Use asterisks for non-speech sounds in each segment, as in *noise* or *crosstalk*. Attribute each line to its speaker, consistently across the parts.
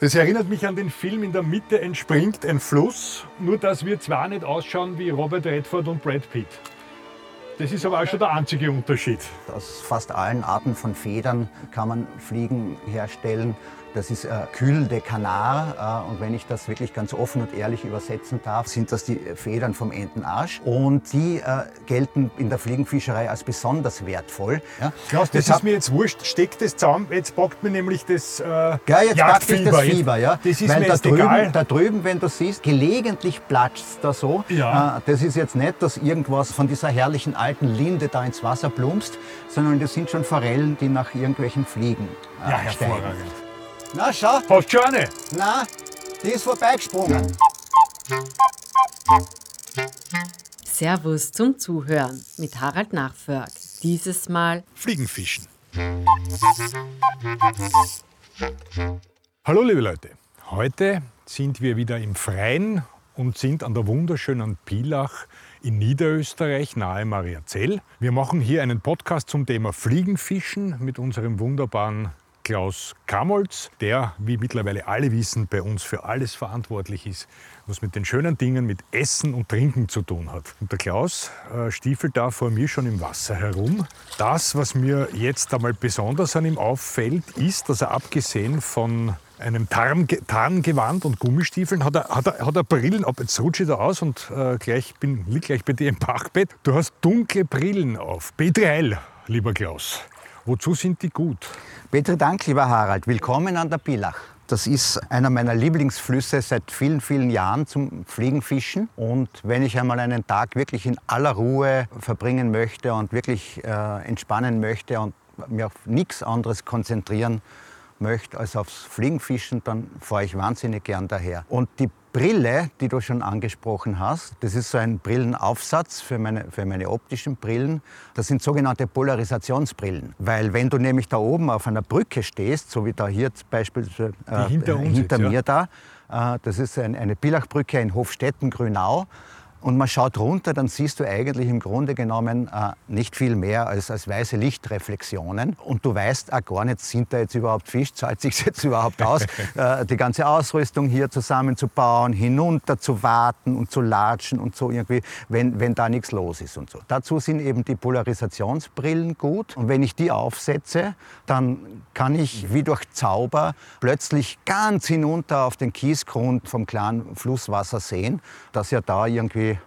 Speaker 1: Das erinnert mich an den Film In der Mitte entspringt ein Fluss, nur dass wir zwar nicht ausschauen wie Robert Redford und Brad Pitt. Das ist aber auch schon der einzige Unterschied.
Speaker 2: Aus fast allen Arten von Federn kann man Fliegen herstellen. Das ist äh, Cul de Canard. Äh, und wenn ich das wirklich ganz offen und ehrlich übersetzen darf, sind das die Federn vom Entenarsch. Und die äh, gelten in der Fliegenfischerei als besonders wertvoll.
Speaker 1: Ja. Klaus, das, das ist mir jetzt wurscht. Steckt das zusammen. Jetzt packt mir nämlich das äh, Ja,
Speaker 2: jetzt packt mich das Fieber. Ja. Das ist Weil mir da, drüben, egal. da drüben, wenn du siehst, gelegentlich platscht es da so. Ja. Äh, das ist jetzt nicht, dass irgendwas von dieser herrlichen alten Linde da ins Wasser plumpst, sondern das sind schon Forellen, die nach irgendwelchen Fliegen
Speaker 1: äh, ja, hervorragend.
Speaker 2: Steigen. Na, schau.
Speaker 1: Hast du schon eine?
Speaker 2: Na, die ist vorbeigesprungen.
Speaker 3: Servus zum Zuhören mit Harald Nachförg. Dieses Mal
Speaker 1: Fliegenfischen. Hallo liebe Leute, heute sind wir wieder im Freien und sind an der wunderschönen Pilach in Niederösterreich nahe Mariazell. Wir machen hier einen Podcast zum Thema Fliegenfischen mit unserem wunderbaren Klaus Kamolz, der, wie mittlerweile alle wissen, bei uns für alles verantwortlich ist, was mit den schönen Dingen, mit Essen und Trinken zu tun hat. Und der Klaus äh, stiefelt da vor mir schon im Wasser herum. Das, was mir jetzt einmal besonders an ihm auffällt, ist, dass er abgesehen von einem Tarngewand und Gummistiefeln hat er, hat er, hat er Brillen ab. Jetzt rutsche ich da aus und äh, gleich bin lieg gleich bei dir im Bachbett. Du hast dunkle Brillen auf. B3L, lieber Klaus. Wozu sind die gut?
Speaker 2: Bitte Dank, lieber Harald. Willkommen an der Pilach. Das ist einer meiner Lieblingsflüsse seit vielen, vielen Jahren zum Fliegenfischen. Und wenn ich einmal einen Tag wirklich in aller Ruhe verbringen möchte und wirklich äh, entspannen möchte und mir auf nichts anderes konzentrieren möchte als aufs Fliegenfischen, dann fahre ich wahnsinnig gern daher. Und die Brille, die du schon angesprochen hast, das ist so ein Brillenaufsatz für meine, für meine optischen Brillen. Das sind sogenannte Polarisationsbrillen. Weil wenn du nämlich da oben auf einer Brücke stehst, so wie da hier beispielsweise äh, hinter, hinter mir ja. da, äh, das ist ein, eine Billachbrücke in Hofstetten-Grünau, und man schaut runter, dann siehst du eigentlich im Grunde genommen äh, nicht viel mehr als, als weiße Lichtreflexionen. Und du weißt auch gar nicht, sind da jetzt überhaupt Fisch, zahlt sich jetzt überhaupt aus, *laughs* äh, die ganze Ausrüstung hier zusammenzubauen, hinunter zu warten und zu latschen und so irgendwie, wenn, wenn da nichts los ist und so. Dazu sind eben die Polarisationsbrillen gut. Und wenn ich die aufsetze, dann kann ich wie durch Zauber plötzlich ganz hinunter auf den Kiesgrund vom klaren Flusswasser sehen, dass ja da irgendwie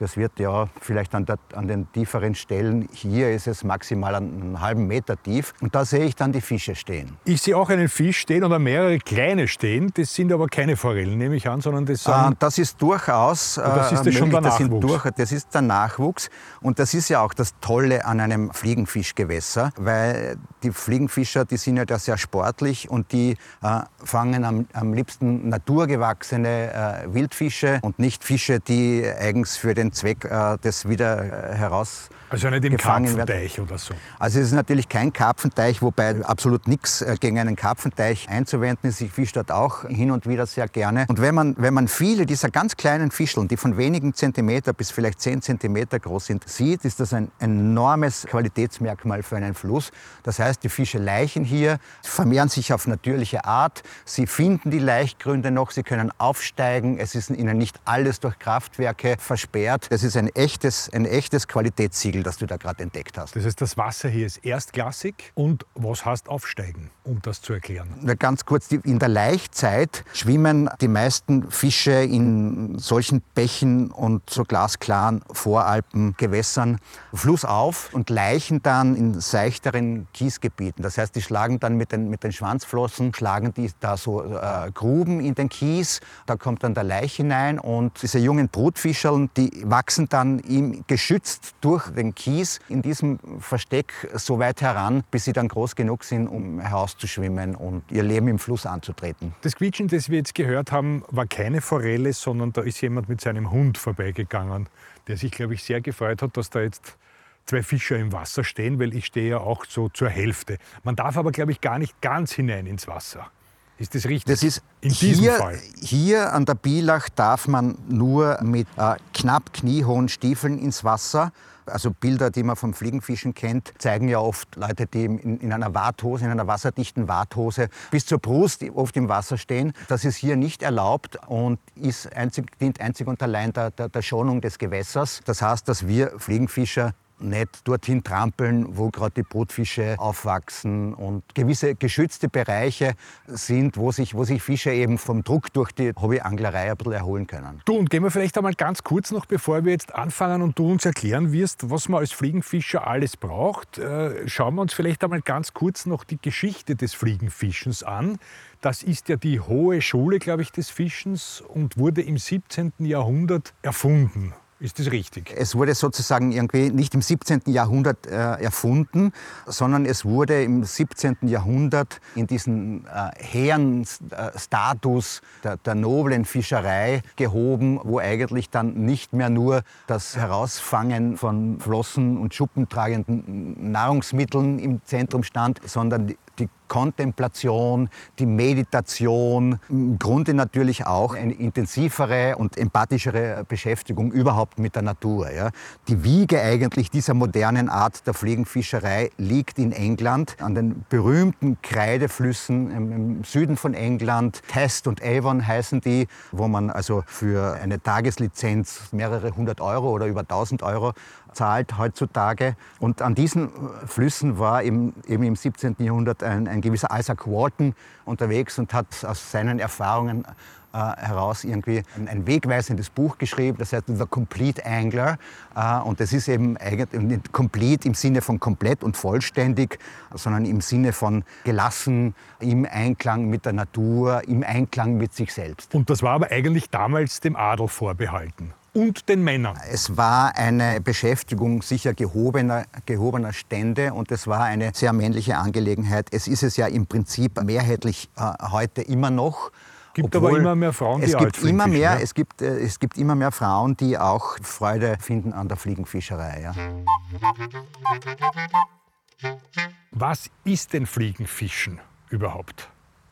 Speaker 2: das wird ja vielleicht an, der, an, den tieferen Stellen, hier ist es maximal einen halben Meter tief. Und da sehe ich dann die Fische stehen.
Speaker 1: Ich sehe auch einen Fisch stehen oder mehrere kleine stehen. Das sind aber keine Forellen, nehme ich an, sondern das sind...
Speaker 2: Ah, das ist durchaus
Speaker 1: äh, das ist das schon der
Speaker 2: das,
Speaker 1: Nachwuchs.
Speaker 2: Durch, das ist der Nachwuchs. Und das ist ja auch das Tolle an einem Fliegenfischgewässer, weil die Fliegenfischer, die sind ja da sehr sportlich und die äh, fangen am, am liebsten naturgewachsene äh, Wildfische und nicht Fische, die eigens für den Zweck äh, des wieder äh, heraus
Speaker 1: also nicht im Karpfenteich oder so?
Speaker 2: Also es ist natürlich kein Karpfenteich, wobei absolut nichts äh, gegen einen Karpfenteich einzuwenden ist. Ich fische dort auch hin und wieder sehr gerne. Und wenn man, wenn man viele dieser ganz kleinen Fischeln, die von wenigen Zentimeter bis vielleicht zehn Zentimeter groß sind, sieht, ist das ein enormes Qualitätsmerkmal für einen Fluss. Das heißt, die Fische laichen hier, vermehren sich auf natürliche Art. Sie finden die Laichgründe noch, sie können aufsteigen. Es ist ihnen nicht alles durch Kraftwerke versperrt. Es ist ein echtes, ein echtes Qualitätssiegel das du da gerade entdeckt hast.
Speaker 1: Das heißt, das Wasser hier ist erstklassig. Und was heißt aufsteigen, um das zu erklären?
Speaker 2: Na, ganz kurz, in der Laichzeit schwimmen die meisten Fische in solchen Bächen und so glasklaren Voralpengewässern flussauf und laichen dann in seichteren Kiesgebieten. Das heißt, die schlagen dann mit den, mit den Schwanzflossen, schlagen die da so äh, Gruben in den Kies. Da kommt dann der Laich hinein und diese jungen Brutfischerl, die wachsen dann ihm geschützt durch den Kies in diesem Versteck so weit heran, bis sie dann groß genug sind, um herauszuschwimmen und ihr Leben im Fluss anzutreten.
Speaker 1: Das Quietschen, das wir jetzt gehört haben, war keine Forelle, sondern da ist jemand mit seinem Hund vorbeigegangen, der sich, glaube ich, sehr gefreut hat, dass da jetzt zwei Fischer im Wasser stehen, weil ich stehe ja auch so zur Hälfte. Man darf aber, glaube ich, gar nicht ganz hinein ins Wasser. Ist das richtig?
Speaker 2: Das ist
Speaker 1: in diesem
Speaker 2: hier,
Speaker 1: Fall.
Speaker 2: Hier an der Bielach darf man nur mit äh, knapp kniehohen Stiefeln ins Wasser. Also Bilder, die man vom Fliegenfischen kennt, zeigen ja oft Leute, die in, in einer Warthose, in einer wasserdichten Warthose bis zur Brust oft im Wasser stehen. Das ist hier nicht erlaubt und ist einzig, dient einzig und allein der, der, der Schonung des Gewässers. Das heißt, dass wir Fliegenfischer nicht dorthin trampeln, wo gerade die Brutfische aufwachsen und gewisse geschützte Bereiche sind, wo sich, wo sich Fische eben vom Druck durch die Hobbyanglerei ein bisschen erholen können.
Speaker 1: Du, und gehen wir vielleicht einmal ganz kurz noch, bevor wir jetzt anfangen und du uns erklären wirst, was man als Fliegenfischer alles braucht, äh, schauen wir uns vielleicht einmal ganz kurz noch die Geschichte des Fliegenfischens an. Das ist ja die hohe Schule, glaube ich, des Fischens und wurde im 17. Jahrhundert erfunden. Ist das richtig?
Speaker 2: Es wurde sozusagen irgendwie nicht im 17. Jahrhundert äh, erfunden, sondern es wurde im 17. Jahrhundert in diesen äh, hehren äh, Status der, der, noblen Fischerei gehoben, wo eigentlich dann nicht mehr nur das Herausfangen von Flossen und schuppentragenden Nahrungsmitteln im Zentrum stand, sondern die Kontemplation, die Meditation, im Grunde natürlich auch eine intensivere und empathischere Beschäftigung überhaupt mit der Natur. Ja. Die Wiege eigentlich dieser modernen Art der Fliegenfischerei liegt in England, an den berühmten Kreideflüssen im, Süden von England. Test und Avon heißen die, wo man also für eine Tageslizenz mehrere hundert Euro oder über tausend Euro zahlt heutzutage. Und an diesen Flüssen war eben, eben im 17. Jahrhundert ein, ein gewisser Isaac Walton unterwegs und hat aus seinen Erfahrungen äh, heraus irgendwie ein, ein, wegweisendes Buch geschrieben, das heißt The Complete Angler. Äh, und das ist eben eigentlich nicht complete im Sinne von komplett und vollständig, sondern im Sinne von gelassen, im Einklang mit der Natur, im Einklang mit sich selbst.
Speaker 1: Und das war aber eigentlich damals dem Adel vorbehalten und den Männern.
Speaker 2: Es war eine Beschäftigung sicher gehobener, gehobener Stände und es war eine sehr männliche Angelegenheit. Es ist es ja im Prinzip mehrheitlich äh, heute immer noch.
Speaker 1: Gibt Obwohl, aber immer mehr Frauen, die
Speaker 2: es gibt immer mehr, es, gibt, äh, es gibt immer mehr Frauen, die auch Freude finden an der Fliegenfischerei. Ja.
Speaker 1: Was ist denn Fliegenfischen überhaupt?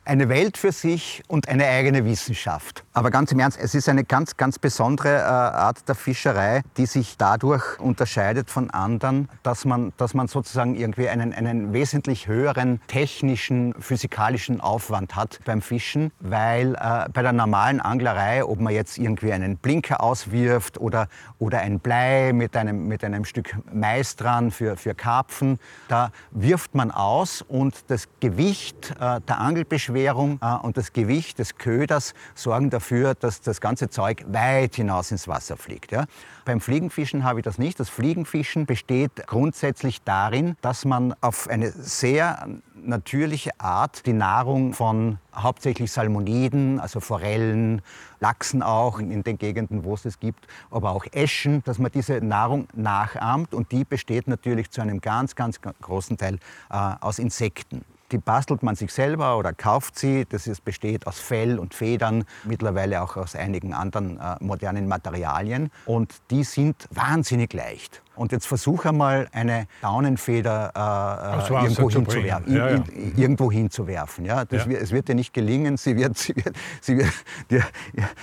Speaker 2: Eine Welt für sich und eine eigene Wissenschaft. Aber ganz im Ernst, es ist eine ganz, ganz besondere äh, Art der Fischerei, die sich dadurch unterscheidet von anderen, dass man, dass man sozusagen irgendwie einen, einen wesentlich höheren technischen, physikalischen Aufwand hat beim Fischen, weil äh, bei der normalen Anglerei, ob man jetzt irgendwie einen Blinker auswirft oder, oder ein Blei mit einem, mit einem Stück Mais dran für, für Karpfen, da wirft man aus und das Gewicht äh, der Angelbeschwerden Währung äh, und das Gewicht des Köders sorgen dafür, dass das ganze Zeug weit hinaus ins Wasser fliegt. Ja. Beim Fliegenfischen habe ich das nicht. Das Fliegenfischen besteht grundsätzlich darin, dass man auf eine sehr natürliche Art die Nahrung von hauptsächlich Salmoniden, also Forellen, Lachsen auch in den Gegenden, wo es es gibt, aber auch Eschen, dass man diese Nahrung nachahmt und die besteht natürlich zu einem ganz, ganz großen Teil äh, aus Insekten. Die bastelt man sich selber oder kauft sie. Das ist, besteht aus Fell und Federn, mittlerweile auch aus einigen anderen äh, modernen Materialien. Und die sind wahnsinnig leicht. Und jetzt versuche mal eine Daunenfeder äh, irgendwo, hinzuwerfen, ja, ja. Irgendwo hinzuwerfen. Ja? Ja. Wird, es wird dir nicht gelingen, sie wird, sie wird, sie wird dir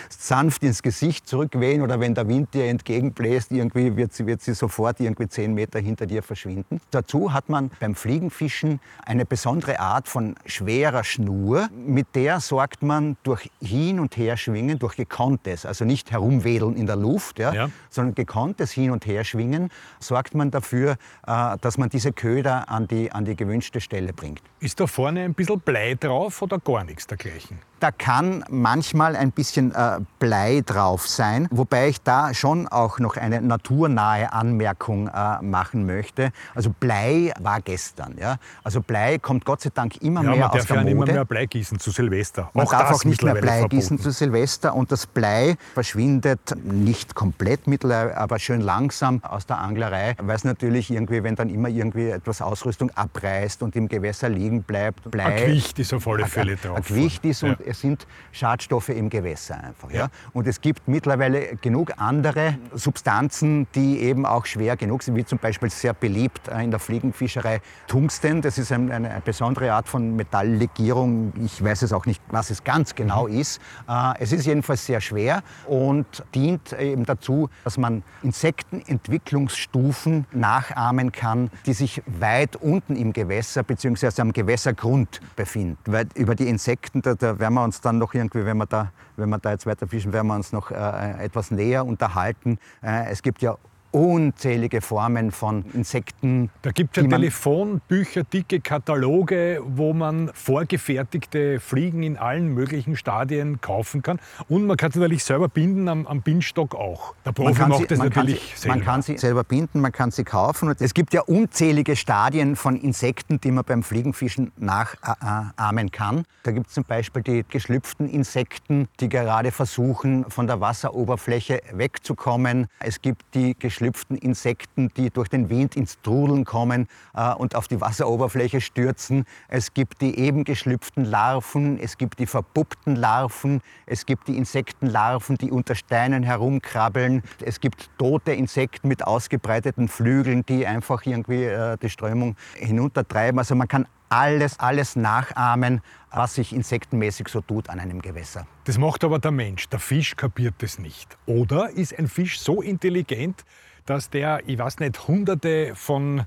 Speaker 2: sanft ins Gesicht zurückwehen oder wenn der Wind dir entgegenbläst, irgendwie wird sie, wird sie sofort irgendwie zehn Meter hinter dir verschwinden. Dazu hat man beim Fliegenfischen eine besondere Art von schwerer Schnur, mit der sorgt man durch Hin- und Herschwingen, durch gekonntes, also nicht herumwedeln in der Luft, ja, sondern gekonntes Hin- und Herschwingen, sorgt man dafür, äh, dass man diese Köder an die, an die gewünschte Stelle bringt.
Speaker 1: Ist da vorne ein bisschen Blei drauf oder gar nichts dergleichen?
Speaker 2: Da kann manchmal ein bisschen äh, Blei drauf sein, wobei ich da schon auch noch eine naturnahe Anmerkung äh, machen möchte. Also Blei war gestern. Ja? Also Blei kommt Gott sei Dank immer ja, mehr aus der
Speaker 1: Mode.
Speaker 2: Man darf
Speaker 1: immer mehr Blei gießen zu Silvester.
Speaker 2: Man auch darf auch nicht mehr Blei verboten. gießen zu Silvester und das Blei verschwindet nicht komplett mittlerweile, aber schön langsam aus der Anglerei, weil es natürlich irgendwie, wenn dann immer irgendwie etwas Ausrüstung abreißt und im Gewässer liegen bleibt,
Speaker 1: Blei... Ein Gewicht ist auf alle Fälle drauf.
Speaker 2: Ein Gewicht ist und ja es sind Schadstoffe im Gewässer einfach. Ja. Und es gibt mittlerweile genug andere Substanzen, die eben auch schwer genug sind, wie zum Beispiel sehr beliebt äh, in der Fliegenfischerei Tungsten. Das ist eine, eine besondere Art von Metalllegierung. Ich weiß es auch nicht, was es ganz genau mhm. ist. Äh, es ist jedenfalls sehr schwer und dient eben dazu, dass man Insektenentwicklungsstufen nachahmen kann, die sich weit unten im Gewässer bzw. am Gewässergrund befinden. Weil über die Insekten, da, da werden wir uns dann noch irgendwie, wenn wir da, wenn wir da jetzt weiter fischen, werden wir uns noch äh, etwas näher unterhalten. Äh, es gibt ja unzählige Formen von Insekten.
Speaker 1: Da gibt es ja Telefonbücher, dicke Kataloge, wo man vorgefertigte Fliegen in allen möglichen Stadien kaufen kann. Und man kann sie natürlich selber binden am, am Bindstock auch.
Speaker 2: Der Profi macht sie, das natürlich sie, selber. Man kann sie selber binden, man kann sie kaufen. Und es gibt ja unzählige Stadien von Insekten, die man beim Fliegenfischen nachahmen kann. Da gibt es zum Beispiel die geschlüpften Insekten, die gerade versuchen, von der Wasseroberfläche wegzukommen. Es gibt die geschlüpften geschlüpften Insekten, die durch den Wind ins Trudeln kommen äh, und auf die Wasseroberfläche stürzen. Es gibt die eben geschlüpften Larven, es gibt die verpuppten Larven, es gibt die Insektenlarven, die unter Steinen herumkrabbeln. Es gibt tote Insekten mit ausgebreiteten Flügeln, die einfach irgendwie äh, die Strömung hinuntertreiben. Also man kann alles, alles nachahmen, was sich insektenmäßig so tut an einem Gewässer.
Speaker 1: Das macht aber der Mensch. Der Fisch kapiert das nicht. Oder ist ein Fisch so intelligent, dass der, ich weiß nicht, hunderte von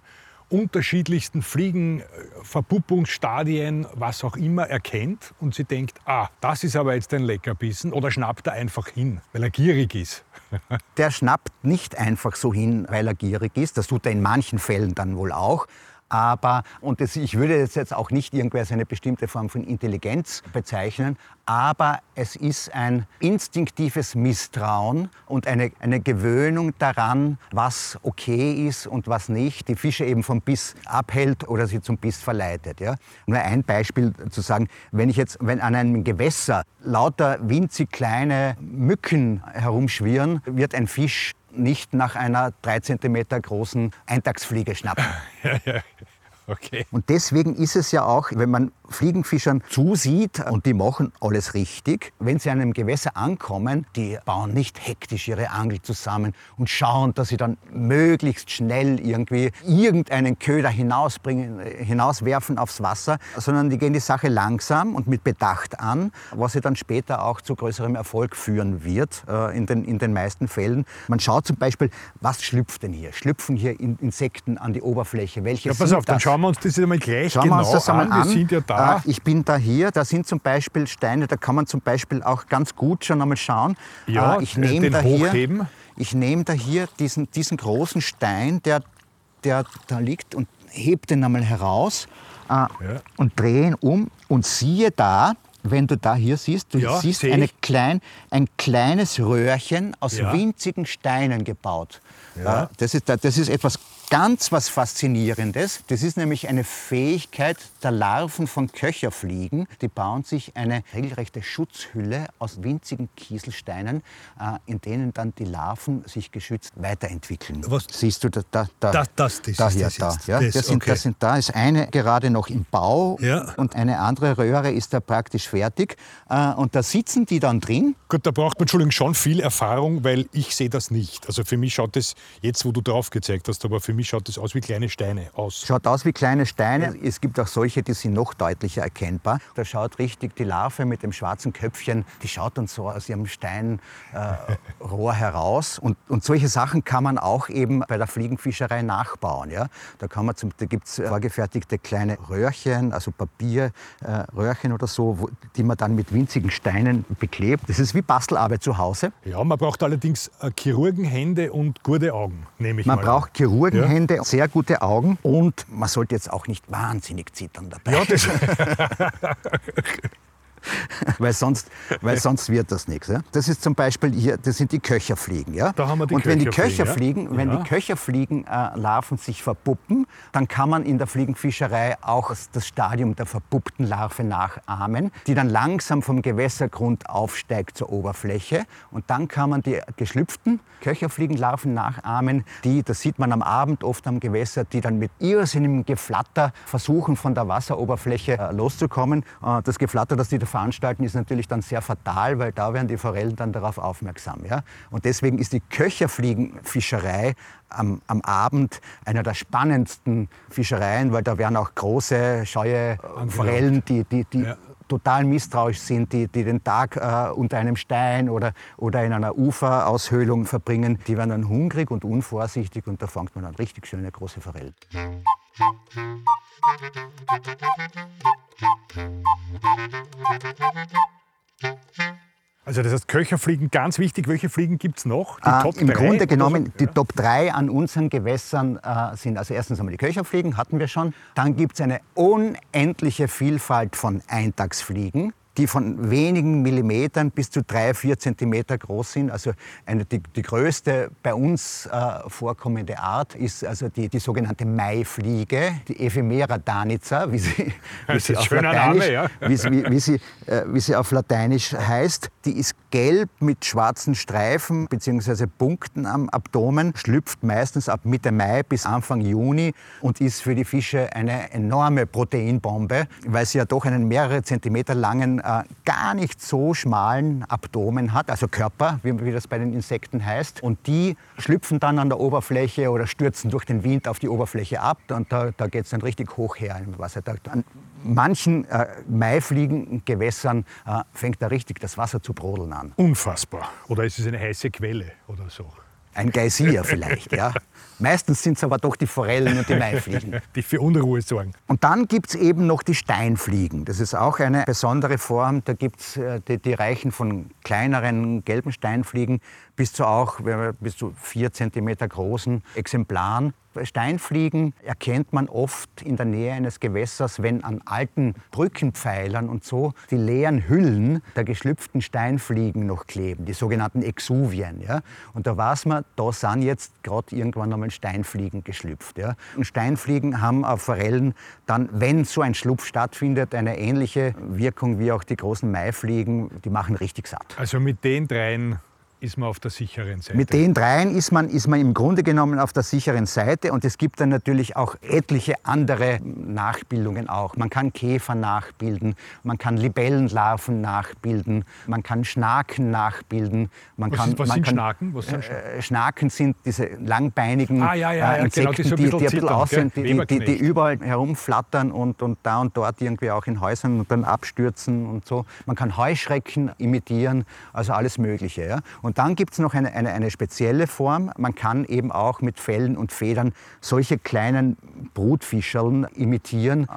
Speaker 1: unterschiedlichsten Fliegen, äh, Verpuppungsstadien, was auch immer erkennt und sie denkt, ah, das ist aber jetzt ein Leckerbissen oder schnappt er einfach hin, weil er gierig ist.
Speaker 2: Der schnappt nicht einfach so hin, weil er gierig ist. Das tut er in manchen Fällen dann wohl auch. Aber, und das, ich würde jetzt auch nicht irgendwie als eine bestimmte Form von Intelligenz bezeichnen, aber es ist ein instinktives Misstrauen und eine, eine Gewöhnung daran, was okay ist und was nicht, die Fische eben vom Biss abhält oder sie zum Biss verleitet. Ja? Nur ein Beispiel zu sagen, wenn ich jetzt, wenn an einem Gewässer lauter winzig kleine Mücken herumschwirren, wird ein Fisch nicht nach einer drei Zentimeter großen Eintagsfliege schnappen. *laughs* Ja, ja. Okay. Und deswegen ist es ja auch, wenn man Fliegenfischern zusieht und die machen alles richtig, wenn sie an einem Gewässer ankommen, die bauen nicht hektisch ihre Angel zusammen und schauen, dass sie dann möglichst schnell irgendwie irgendeinen Köder hinausbringen, hinauswerfen aufs Wasser, sondern die gehen die Sache langsam und mit Bedacht an, was sie dann später auch zu größerem Erfolg führen wird, äh, in, den, in den meisten Fällen. Man schaut zum Beispiel, was schlüpft denn hier? Schlüpfen hier Insekten an die Oberfläche? Welche
Speaker 1: ja, pass auf, dann schauen wir uns das einmal gleich
Speaker 2: schauen
Speaker 1: genau
Speaker 2: wir uns das
Speaker 1: einmal
Speaker 2: an.
Speaker 1: Wir sind ja da.
Speaker 2: Äh, ich bin da hier, da sind zum Beispiel Steine, da kann man zum Beispiel auch ganz gut schon einmal schauen.
Speaker 1: Ja, äh, ich nehme da hochheben.
Speaker 2: Hier, ich nehme da hier diesen, diesen großen Stein, der, der da liegt und heb den einmal heraus äh, ja. und drehe ihn um und siehe da, wenn du da hier siehst, du ja, siehst eine klein, ein kleines Röhrchen aus ja. winzigen Steinen gebaut. Ja. Äh, das, ist, das ist etwas ganz was Faszinierendes. Das ist nämlich eine Fähigkeit der Larven von Köcherfliegen. Die bauen sich eine regelrechte Schutzhülle aus winzigen Kieselsteinen, äh, in denen dann die Larven sich geschützt weiterentwickeln. Was? Siehst du da, da, da,
Speaker 1: das, das, das
Speaker 2: da, hier,
Speaker 1: das
Speaker 2: da, ja? das, sind, okay. das sind da ist eine gerade noch im Bau ja. und eine andere Röhre ist da praktisch fertig. Äh, und da sitzen die dann drin.
Speaker 1: Gut, da braucht man Entschuldigung, schon viel Erfahrung, weil ich sehe das nicht. Also für mich schaut das jetzt, wo du drauf gezeigt hast, aber für mich schaut das aus wie kleine Steine aus.
Speaker 2: Schaut aus wie kleine Steine. Es gibt auch solche, die sind noch deutlicher erkennbar. Da schaut richtig die Larve mit dem schwarzen Köpfchen, die schaut dann so aus ihrem Steinrohr äh, heraus. Und, und solche Sachen kann man auch eben bei der Fliegenfischerei nachbauen. Ja? Da, da gibt es vorgefertigte kleine Röhrchen, also Papierröhrchen äh, oder so, wo, die man dann mit winzigen Steinen beklebt. Das ist wie Bastelarbeit zu Hause.
Speaker 1: Ja, man braucht allerdings äh, Chirurgenhände und gute Augen, nehme ich
Speaker 2: man
Speaker 1: mal.
Speaker 2: Man braucht Chirurgenhände, ja. Sehr gute Augen und man sollte jetzt auch nicht wahnsinnig zittern dabei. Ja, das *laughs* *laughs* *laughs* weil, sonst, weil sonst wird das nichts. Ja? Das ist zum Beispiel hier, das sind die Köcherfliegen. Ja?
Speaker 1: Da haben wir die
Speaker 2: Und wenn die Köcherfliegen, ja? wenn die Köcherfliegenlarven äh, sich verpuppen, dann kann man in der Fliegenfischerei auch das Stadium der verpuppten Larve nachahmen, die dann langsam vom Gewässergrund aufsteigt zur Oberfläche. Und dann kann man die geschlüpften Köcherfliegenlarven nachahmen, die, das sieht man am Abend oft am Gewässer, die dann mit irrsinnigem Geflatter versuchen, von der Wasseroberfläche äh, loszukommen. Äh, das Geflatter, das die veranstalten, ist natürlich dann sehr fatal, weil da werden die Forellen dann darauf aufmerksam. Ja? Und deswegen ist die Köcherfliegenfischerei am, am Abend einer der spannendsten Fischereien, weil da werden auch große, scheue Forellen, die, die, die ja total misstrauisch sind, die, die den Tag äh, unter einem Stein oder, oder in einer Uferaushöhlung verbringen, die werden dann hungrig und unvorsichtig und da fängt man dann richtig schöne große Forellen.
Speaker 1: Also das heißt, Köcherfliegen ganz wichtig. Welche Fliegen gibt es noch?
Speaker 2: Äh, Im Grunde genommen, so? die ja. Top 3 an unseren Gewässern äh, sind also erstens einmal die Köcherfliegen, hatten wir schon. Dann gibt es eine unendliche Vielfalt von Eintagsfliegen die von wenigen Millimetern bis zu drei, vier Zentimeter groß sind. Also eine, die, die größte bei uns äh, vorkommende Art ist also die, die sogenannte Maifliege, die Ephemera danica, wie sie, wie sie auf Lateinisch, Name, ja. wie, wie, wie, sie, äh, wie sie auf Lateinisch heißt. Die ist gelb mit schwarzen Streifen bzw. Punkten am Abdomen, schlüpft meistens ab Mitte Mai bis Anfang Juni und ist für die Fische eine enorme Proteinbombe, weil sie ja doch einen mehrere Zentimeter langen äh, gar nicht so schmalen Abdomen hat, also Körper, wie, wie, das bei den Insekten heißt. Und die schlüpfen dann an der Oberfläche oder stürzen durch den Wind auf die Oberfläche ab. Und da, da geht es dann richtig hoch her im Wasser. Da, an manchen äh, Maifliegengewässern äh, fängt da richtig das Wasser zu brodeln an.
Speaker 1: Unfassbar. Oder ist es eine heiße Quelle oder so?
Speaker 2: Ein Geysir vielleicht, ja. Meistens sind es aber doch die Forellen und die Maifliegen. *laughs*
Speaker 1: Die für Unruhe sorgen.
Speaker 2: Und dann gibt es eben noch die Steinfliegen. Das ist auch eine besondere Form. Da gibt es äh, die, die reichen von kleineren gelben Steinfliegen bis zu auch bis zu vier Zentimeter großen Exemplaren. Steinfliegen erkennt man oft in der Nähe eines Gewässers, wenn an alten Brückenpfeilern und so die leeren Hüllen der geschlüpften Steinfliegen noch kleben, die sogenannten Exuvien. Ja? Und da weiß man, da sind jetzt gerade irgendwann einmal Steinfliegen geschlüpft. Ja? Und Steinfliegen haben auf Forellen dann, wenn so ein Schlupf stattfindet, eine ähnliche Wirkung wie auch die großen Maifliegen. Die machen richtig satt.
Speaker 1: Also mit den dreien ist man auf der sicheren Seite.
Speaker 2: Mit den dreien ist man, ist man im Grunde genommen auf der sicheren Seite und es gibt dann natürlich auch etliche andere Nachbildungen auch. Man kann Käfer nachbilden, man kann Libellenlarven nachbilden, man kann Schnaken nachbilden. Man
Speaker 1: was
Speaker 2: kann,
Speaker 1: ist, was
Speaker 2: man
Speaker 1: sind
Speaker 2: kann,
Speaker 1: Schnaken? Was
Speaker 2: sind Schnaken? Äh, Schnaken sind diese langbeinigen
Speaker 1: ah, ja, ja, ja,
Speaker 2: Insekten,
Speaker 1: genau, die, so
Speaker 2: die, die, ein bisschen aussehen,
Speaker 1: die,
Speaker 2: die, die, überall herumflattern und, und da und dort irgendwie auch in Häusern und dann abstürzen und so. Man kann Heuschrecken imitieren, also alles Mögliche. Ja? Und dann gibt es noch eine, eine, eine spezielle Form. Man kann eben auch mit Fellen und Federn solche kleinen Brutfischerln imitieren,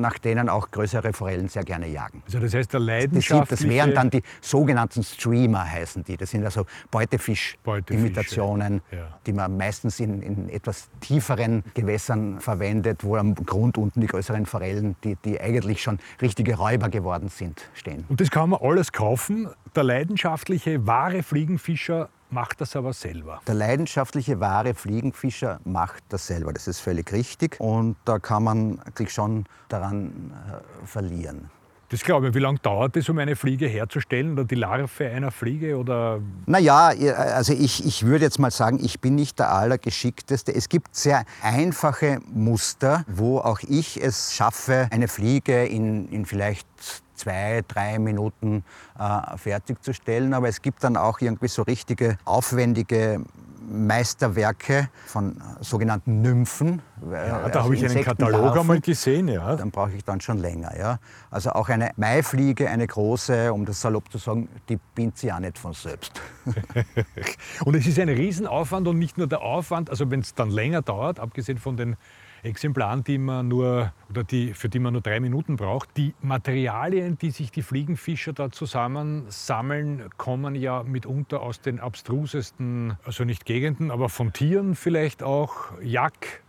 Speaker 2: nach denen auch größere Forellen sehr gerne jagen.
Speaker 1: Also das heißt, der leidenschaftliche...
Speaker 2: Das, das wären dann die sogenannten Streamer, heißen die. Das sind also Beutefisch-Imitationen, ja. die man meistens in, in, etwas tieferen Gewässern verwendet, wo am Grund unten die größeren Forellen, die, die eigentlich schon richtige Räuber geworden sind, stehen.
Speaker 1: Und das kann man alles kaufen. Der leidenschaftliche, wahre Fliegen Fliegenfischer macht das aber selber.
Speaker 2: Der leidenschaftliche, wahre Fliegenfischer macht das selber. Das ist völlig richtig. Und da kann man sich schon daran äh, verlieren.
Speaker 1: Das glaube ich. Wie lange dauert es, um eine Fliege herzustellen oder die Larve einer Fliege? Oder?
Speaker 2: Naja, also ich, ich würde jetzt mal sagen, ich bin nicht der Allergeschickteste. Es gibt sehr einfache Muster, wo auch ich es schaffe, eine Fliege in, in vielleicht zwei, drei Minuten äh, fertigzustellen. Aber es gibt dann auch irgendwie so richtige aufwendige Meisterwerke von sogenannten Nymphen.
Speaker 1: Ja, also da habe ich einen Katalog einmal gesehen. Ja.
Speaker 2: Dann brauche ich dann schon länger. Ja. Also auch eine Maifliege, eine große, um das salopp zu sagen, die bindet sie auch nicht von selbst. *laughs*
Speaker 1: und es ist ein Riesenaufwand und nicht nur der Aufwand, also wenn es dann länger dauert, abgesehen von den Exemplaren, die man nur, oder die, für die man nur drei Minuten braucht. Die Materialien, die sich die Fliegenfischer da zusammensammeln, kommen ja mitunter aus den abstrusesten, also nicht Gegenden, aber von Tieren vielleicht auch. Jack,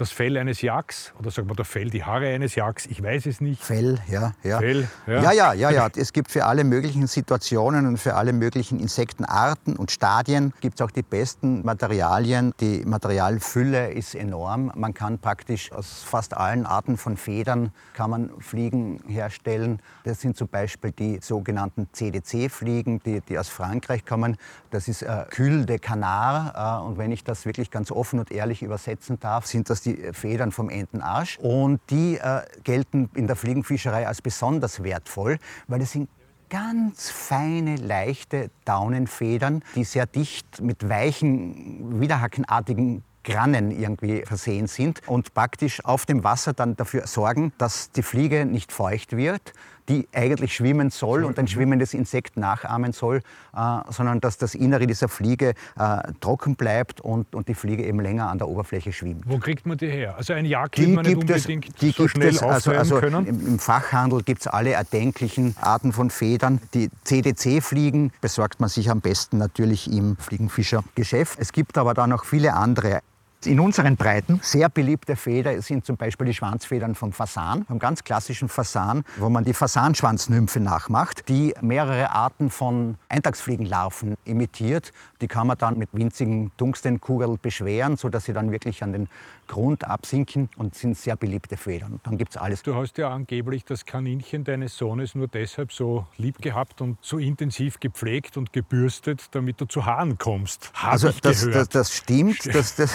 Speaker 1: das Fell eines Jacks oder sagen wir der Fell, die Haare eines Jacks, ich weiß es nicht.
Speaker 2: Fell, ja, ja.
Speaker 1: Fell,
Speaker 2: ja. Ja, ja, ja, ja. Es gibt für alle möglichen Situationen und für alle möglichen Insektenarten und Stadien gibt es auch die besten Materialien. Die Materialfülle ist enorm. Man kann praktisch aus fast allen Arten von Federn kann man Fliegen herstellen. Das sind zum Beispiel die sogenannten CDC-Fliegen, die, die aus Frankreich kommen. Das ist äh, Cul de Canard. Äh, und wenn ich das wirklich ganz offen und ehrlich übersetzen darf, sind das die die Federn vom Entenarsch. Und die äh, gelten in der Fliegenfischerei als besonders wertvoll, weil es sind ganz feine, leichte Daunenfedern, die sehr dicht mit weichen, widerhackenartigen Grannen irgendwie versehen sind und praktisch auf dem Wasser dann dafür sorgen, dass die Fliege nicht feucht wird, die eigentlich schwimmen soll und ein schwimmendes Insekt nachahmen soll, äh, sondern dass das Innere dieser Fliege äh, trocken bleibt und, und die Fliege eben länger an der Oberfläche schwimmt.
Speaker 1: Wo kriegt man die her? Also ein Jagd wird man
Speaker 2: nicht
Speaker 1: unbedingt
Speaker 2: es, die
Speaker 1: so
Speaker 2: gibt
Speaker 1: schnell
Speaker 2: es, also, also
Speaker 1: können?
Speaker 2: Im, Im Fachhandel gibt es alle erdenklichen Arten von Federn. Die CDC-Fliegen besorgt man sich am besten natürlich im Fliegenfischergeschäft. Es gibt aber da noch viele andere. In unseren Breiten sehr beliebte Feder sind zum Beispiel die Schwanzfedern vom Fasan, vom ganz klassischen Fasan, wo man die Fasanschwanznymphe nachmacht, die mehrere Arten von Eintagsfliegenlarven imitiert. Die kann man dann mit winzigen Tungstenkugeln beschweren, sodass sie dann wirklich an den Grund absinken und sind sehr beliebte Federn. Dann gibt es alles.
Speaker 1: Du hast ja angeblich das Kaninchen deines Sohnes nur deshalb so lieb gehabt und so intensiv gepflegt und gebürstet, damit du zu Haaren kommst. Hab
Speaker 2: also das,
Speaker 1: gehört.
Speaker 2: das, das stimmt, *laughs* das, das,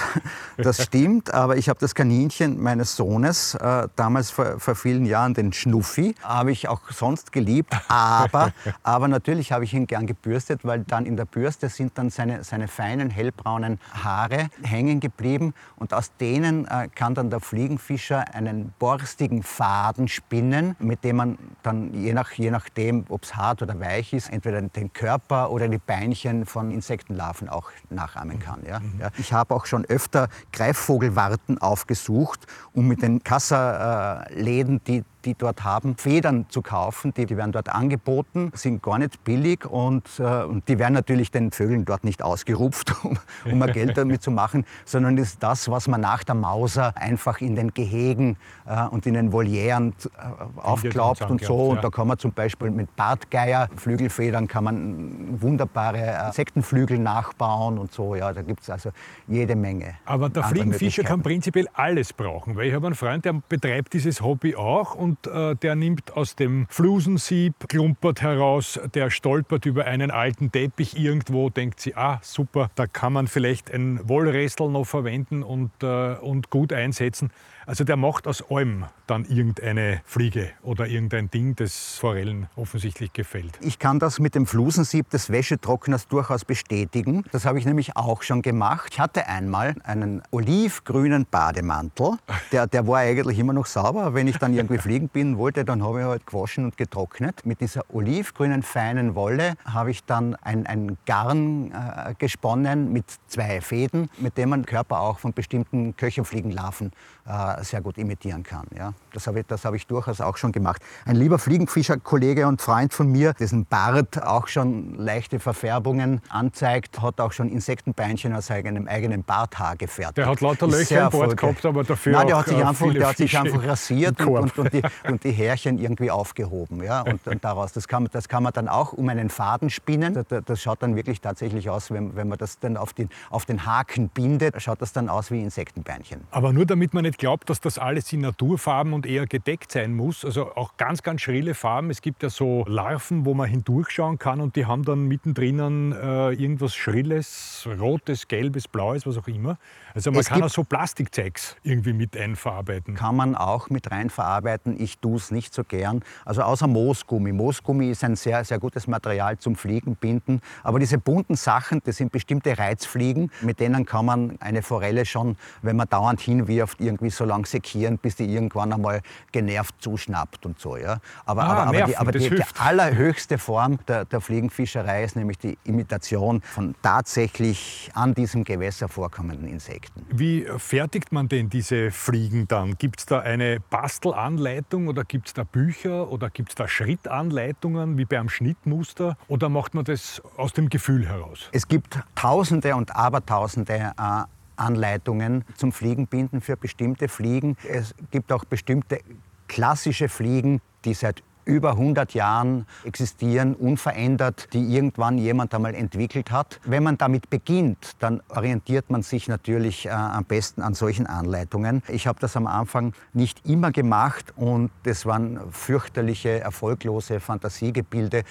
Speaker 2: das stimmt, aber ich habe das Kaninchen meines Sohnes äh, damals vor, vor vielen Jahren, den Schnuffi, habe ich auch sonst geliebt, aber, *laughs* aber natürlich habe ich ihn gern gebürstet, weil dann in der Bürste sind dann seine, seine feinen hellbraunen Haare hängen geblieben und aus denen äh, kann dann der Fliegenfischer einen borstigen Faden spinnen, mit dem man dann je, nach, je nachdem, ob es hart oder weich ist, entweder den Körper oder die Beinchen von Insektenlarven auch nachahmen kann. Ja? Mhm. Ja. Ich habe auch schon öfter Greifvogelwarten aufgesucht, um mit den Kassaläden, die die dort haben, Federn zu kaufen. Die, die werden dort angeboten, sind gar nicht billig und, äh, und die werden natürlich den Vögeln dort nicht ausgerupft, *laughs* um, um mal Geld damit zu machen, sondern ist das, was man nach der Mauser einfach in den Gehegen äh, und in den Volieren äh, aufklaubt und so. Und da kann man zum Beispiel mit Bartgeier, Flügelfedern, kann man wunderbare äh, Insektenflügel nachbauen und so. Ja, da gibt es also jede Menge.
Speaker 1: Aber der Fliegenfischer kann prinzipiell alles brauchen, weil ich habe einen Freund, der betreibt dieses Hobby auch und und äh, der nimmt aus dem Flusensieb, klumpert heraus, der stolpert über einen alten Teppich irgendwo, denkt sie, ah super, da kann man vielleicht ein Wollrestel noch verwenden und, äh, und gut einsetzen. Also der macht aus allem dann irgendeine Fliege oder irgendein Ding, das Forellen offensichtlich gefällt.
Speaker 2: Ich kann das mit dem Flusensieb des Wäschetrockners durchaus bestätigen. Das habe ich nämlich auch schon gemacht. Ich hatte einmal einen olivgrünen Bademantel. Der, der war eigentlich immer noch sauber. Wenn ich dann irgendwie *laughs* fliegen bin wollte, dann habe ich halt gewaschen und getrocknet. Mit dieser olivgrünen feinen Wolle habe ich dann ein, ein Garn äh, gesponnen mit zwei Fäden, mit dem man Körper auch von bestimmten Köcherfliegenlarven äh, sehr gut imitieren kann. Ja. Das habe ich, das habe ich durchaus auch schon gemacht. Ein lieber Fliegenfischer-Kollege und Freund von mir, dessen Bart auch schon leichte Verfärbungen anzeigt, hat auch schon Insektenbeinchen aus seinem eigenen Barthaar gefertigt.
Speaker 1: Der hat lauter Löcher im Bart gehabt, aber dafür
Speaker 2: Nein, der hat sich
Speaker 1: äh,
Speaker 2: einfach, der hat sich einfach rasiert und, und, und, die, und die Härchen irgendwie aufgehoben. Ja. Und, daraus, das kann, man- das kann man dann auch um einen Faden spinnen. Das, das- das schaut dann wirklich tatsächlich aus, wenn, wenn man das dann auf den, auf den Haken bindet, schaut das dann aus wie Insektenbeinchen.
Speaker 1: Aber nur damit man nicht glaubt, dass das alles in Naturfarben und eher gedeckt sein muss. Also auch ganz, ganz schrille Farben. Es gibt ja so Larven, wo man hindurchschauen kann und die haben dann mittendrin äh, irgendwas Schrilles, Rotes, Gelbes, Blaues, was auch immer. Also man
Speaker 2: Es
Speaker 1: kann auch so Plastikzeugs irgendwie mit einverarbeiten.
Speaker 2: kann man auch mit rein verarbeiten. Ich tue es nicht so gern. Also außer Moosgummi. Moosgummi ist ein sehr, sehr gutes Material zum Fliegenbinden. Aber diese bunten Sachen, das sind bestimmte Reizfliegen, mit denen kann man eine Forelle schon, wenn man dauernd hinwirft, irgendwie so lang sekieren, bis die irgendwann einmal genervt zuschnappt und so. Ja. Aber,
Speaker 1: Ah,
Speaker 2: aber, aber,
Speaker 1: nerven,
Speaker 2: die, aber die, die allerhöchste Form der, der Fliegenfischerei ist nämlich die Imitation von tatsächlich an diesem Gewässer vorkommenden Insekten.
Speaker 1: Wie fertigt man denn diese Fliegen dann? Gibt es da eine Bastelanleitung oder gibt es da Bücher oder gibt es da Schrittanleitungen wie beim Schnittmuster oder macht man das aus dem Gefühl heraus?
Speaker 2: Es gibt Tausende und Abertausende äh, Anleitungen zum Fliegenbinden für bestimmte Fliegen. Es gibt auch bestimmte klassische Fliegen, die seit über 100 Jahren existieren, unverändert, die irgendwann jemand einmal entwickelt hat. Wenn man damit beginnt, dann orientiert man sich natürlich äh, am besten an solchen Anleitungen. Ich habe das am Anfang nicht immer gemacht und das waren fürchterliche, erfolglose Fantasiegebilde, äh,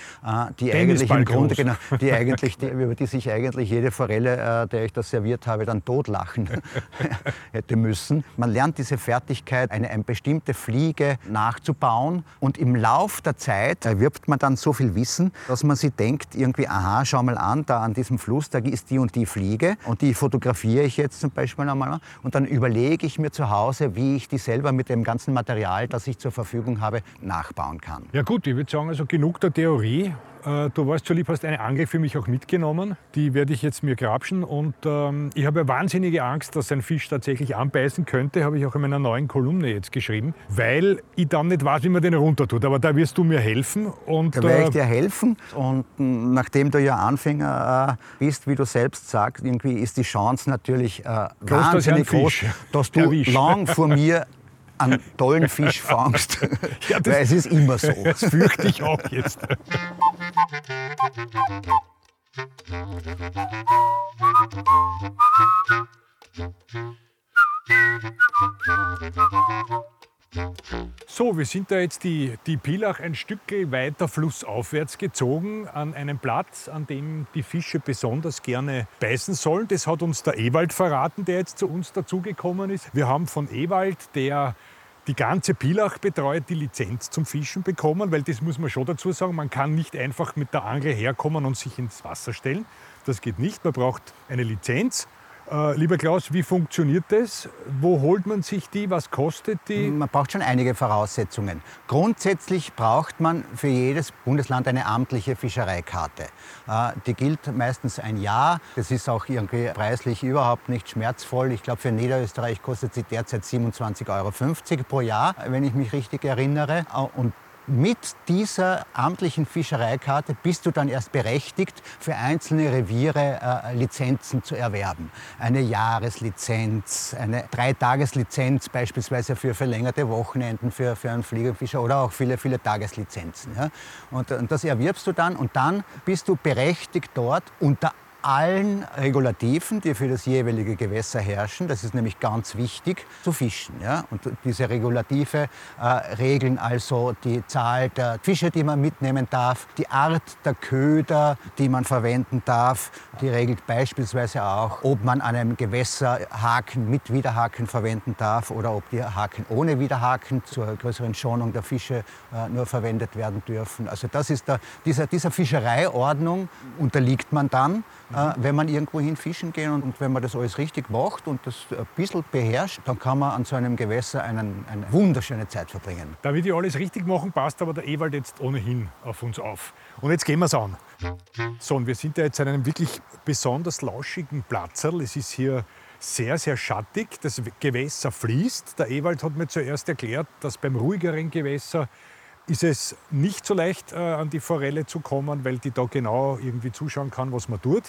Speaker 2: die eigentlich im Grunde genau, die *laughs* eigentlich, die, über die sich eigentlich jede Forelle, äh, der ich das serviert habe, dann totlachen *laughs* hätte müssen. Man lernt diese Fertigkeit, eine, eine bestimmte Fliege nachzubauen und im Lauf der Zeit erwirbt man dann so viel Wissen, dass man sich denkt, irgendwie, aha, schau mal an, da an diesem Fluss, da ist die und die Fliege und die fotografiere ich jetzt zum Beispiel einmal und dann überlege ich mir zu Hause, wie ich die selber mit dem ganzen Material, das ich zur Verfügung habe, nachbauen kann.
Speaker 1: Ja gut, ich würde sagen, also genug der Theorie. Äh, du warst so lieb, hast eine Angel für mich auch mitgenommen. Die werde ich jetzt mir grapschen. Und ähm, ich habe wahnsinnige Angst, dass ein Fisch tatsächlich anbeißen könnte. Habe ich auch in meiner neuen Kolumne jetzt geschrieben. Weil ich dann nicht weiß, wie man den runter tut. Aber da wirst du mir helfen.
Speaker 2: Und, da werde ich äh, dir helfen. Und nachdem du ja Anfänger äh, bist, wie du selbst sagst, irgendwie ist die Chance natürlich äh, wahnsinnig groß, dass du lang vor *laughs* mir einen tollen Fisch fangst. *laughs* ja, Weil es ist immer so.
Speaker 1: Das fürchte ich auch jetzt. So, wir sind da jetzt die, die Pilach ein Stück weiter flussaufwärts gezogen, an einen Platz, an dem die Fische besonders gerne beißen sollen. Das hat uns der Ewald verraten, der jetzt zu uns dazugekommen ist. Wir haben von Ewald, der die ganze Pilach betreut, die Lizenz zum Fischen bekommen, weil das muss man schon dazu sagen, man kann nicht einfach mit der Angel herkommen und sich ins Wasser stellen. Das geht nicht, man braucht eine Lizenz lieber Klaus, wie funktioniert das? Wo holt man sich die? Was kostet die?
Speaker 2: Man braucht schon einige Voraussetzungen. Grundsätzlich braucht man für jedes Bundesland eine amtliche Fischereikarte. Äh, die gilt meistens ein Jahr. Das ist auch irgendwie preislich überhaupt nicht schmerzvoll. Ich glaube, für Niederösterreich kostet sie derzeit 27,50 Euro pro Jahr, wenn ich mich richtig erinnere. Äh, und mit dieser amtlichen Fischereikarte bist du dann erst berechtigt, für einzelne Reviere äh, Lizenzen zu erwerben. Eine Jahreslizenz, eine Dreitageslizenz beispielsweise für verlängerte Wochenenden für, für einen Fliegerfischer oder auch viele, viele Tageslizenzen. Ja? Und, und das erwirbst du dann und dann bist du berechtigt dort unter allen Regulativen, die für das jeweilige Gewässer herrschen, das ist nämlich ganz wichtig, zu fischen. Ja? Und diese Regulative äh, regeln also die Zahl der Fische, die man mitnehmen darf, die Art der Köder, die man verwenden darf. Die regelt beispielsweise auch, ob man an einem Gewässer Haken mit Widerhaken verwenden darf oder ob die Haken ohne Widerhaken zur größeren Schonung der Fische äh, nur verwendet werden dürfen. Also das ist der, dieser, dieser Fischereiordnung unterliegt man dann äh, wenn man irgendwo hin fischen geht und, und, wenn man das alles richtig macht und das ein bisschen beherrscht, dann kann man an so einem Gewässer einen, eine wunderschöne Zeit verbringen.
Speaker 1: Damit wir alles richtig machen, passt aber der Ewald jetzt ohnehin auf uns auf. Und jetzt gehen wir es an. So, und wir sind ja jetzt an einem wirklich besonders lauschigen Platzerl. Es ist hier sehr, sehr schattig. Das Gewässer fließt. Der Ewald hat mir zuerst erklärt, dass beim ruhigeren Gewässer ist es nicht so leicht, äh, an die Forelle zu kommen, weil die da genau irgendwie zuschauen kann, was man tut.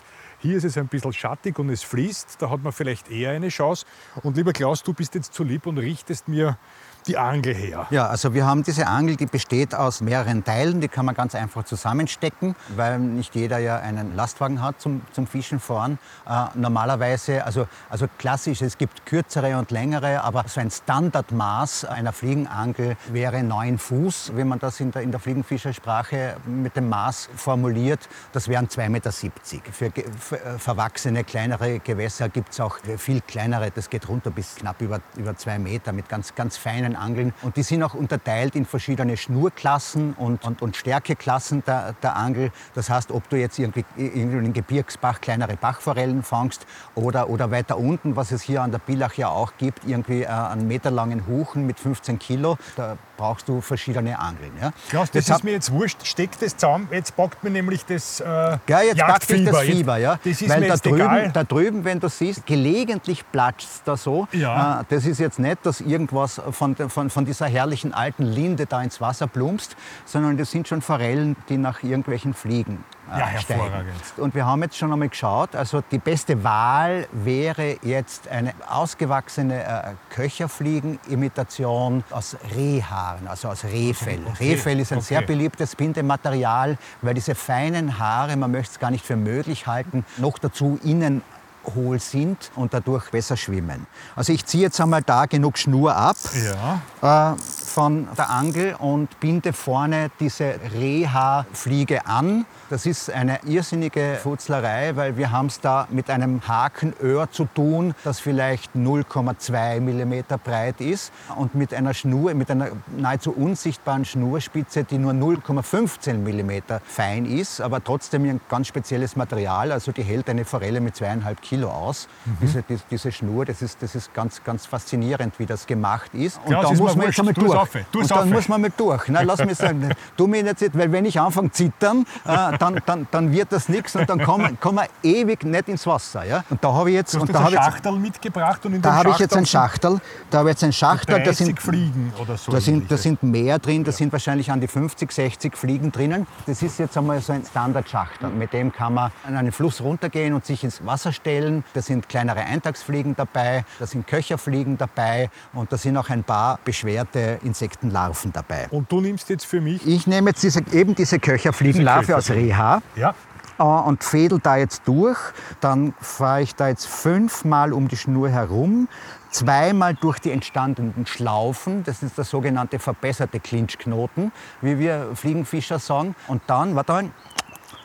Speaker 1: Hier ist es ein bisschen schattig und es fließt, da hat man vielleicht eher eine Chance. Und lieber Klaus, du bist jetzt zu lieb und richtest mir die Angel her?
Speaker 2: Ja, also wir haben diese Angel, die besteht aus mehreren Teilen. Die kann man ganz einfach zusammenstecken, weil nicht jeder ja einen Lastwagen hat zum, zum Fischen fahren. Äh, normalerweise, also, also klassisch, es gibt kürzere und längere, aber so ein Standardmaß einer Fliegenangel wäre 9 Fuß, wenn man das in der, in der Fliegenfischersprache mit dem Maß formuliert. Das wären 2,70 Meter. Für, für verwachsene, kleinere Gewässer gibt es auch viel kleinere, das geht runter bis knapp über, über zwei Meter mit ganz, ganz feinen Angeln. Und die sind auch unterteilt in verschiedene Schnurklassen und, und, und Stärkeklassen der, der Angel. Das heißt, ob du jetzt irgendwie, in Gebirgsbach kleinere Bachforellen fangst oder, oder weiter unten, was es hier an der Billach ja auch gibt, irgendwie äh, einen meterlangen Huchen mit 15 Kilo. Da brauchst du verschiedene Angeln. Ja.
Speaker 1: Klaus, das, das ist mir jetzt wurscht. Steckt das zusammen. Jetzt packt mir nämlich das äh,
Speaker 2: Ja, jetzt packt dich das Fieber. Ja. Das ist Weil mir da, drüben, egal. da drüben, wenn du siehst, gelegentlich platscht es da so. Ja. Äh, das ist jetzt nicht, dass irgendwas von, von, von dieser herrlichen alten Linde da ins Wasser plumpst, sondern das sind schon Forellen, die nach irgendwelchen Fliegen
Speaker 1: Ja,
Speaker 2: steigen.
Speaker 1: hervorragend.
Speaker 2: Und wir haben jetzt schon einmal geschaut, also die beste Wahl wäre jetzt eine ausgewachsene äh, Köcherfliegenimitation aus Rehhaaren, also aus Rehfell. Rehfell ist ein sehr
Speaker 1: okay.
Speaker 2: beliebtes Bindematerial, weil diese feinen Haare, man möchte es gar nicht für möglich halten, noch dazu innen hohl sind und dadurch besser schwimmen. Also ich ziehe jetzt einmal da genug Schnur ab
Speaker 1: Ja.
Speaker 2: äh, von der Angel und binde vorne diese Rehhaarfliege an. Das ist eine irrsinnige Futzlerei, weil wir haben es da mit einem Hakenöhr zu tun, das vielleicht 0,2 mm breit ist und mit einer Schnur, mit einer nahezu unsichtbaren Schnurspitze, die nur 0,15 mm fein ist, aber trotzdem ein ganz spezielles Material. Also die hält eine Forelle mit zweieinhalb Kilo aus. Diese, diese, diese Schnur, das ist, das ist ganz, ganz faszinierend, wie das gemacht ist. Und
Speaker 1: Klaus,
Speaker 2: da
Speaker 1: ist
Speaker 2: muss man jetzt einmal durch.
Speaker 1: Auf.
Speaker 2: Und dann
Speaker 1: auf.
Speaker 2: muss man mal durch. Nein, lass mich sagen, tu mich nicht, weil wenn ich anfange zittern, äh, dann, dann, dann wird das nichts und dann kommen kommen wir ewig nicht ins Wasser. Ja? Und da habe ich jetzt,
Speaker 1: Du hast
Speaker 2: und da
Speaker 1: ein
Speaker 2: ich jetzt,
Speaker 1: Schachtel mitgebracht und in
Speaker 2: da habe ich jetzt ein
Speaker 1: Schachtel
Speaker 2: Schachtel. Da habe ich jetzt ein Schachtel,
Speaker 1: sind
Speaker 2: da
Speaker 1: 30
Speaker 2: sind
Speaker 1: Fliegen oder so.
Speaker 2: da sind, da sind mehr drin, da sind wahrscheinlich an die 50, 60 Fliegen drinnen. Das ist jetzt einmal so ein Standardschachtel. Mit dem kann man an einen Fluss runtergehen und sich ins Wasser stellen. Da sind kleinere Eintagsfliegen dabei, da sind Köcherfliegen dabei und da sind auch ein paar beschwerte Insektenlarven dabei.
Speaker 1: Und du nimmst jetzt für mich.
Speaker 2: Ich nehme jetzt diese, eben diese Köcherfliegenlarve aus Reha
Speaker 1: Ja.
Speaker 2: äh, und fädel da jetzt durch. Dann fahre ich da jetzt fünfmal um die Schnur herum, zweimal durch die entstandenen Schlaufen. Das ist der sogenannte verbesserte Clinchknoten, wie wir Fliegenfischer sagen. Und dann, warte mal,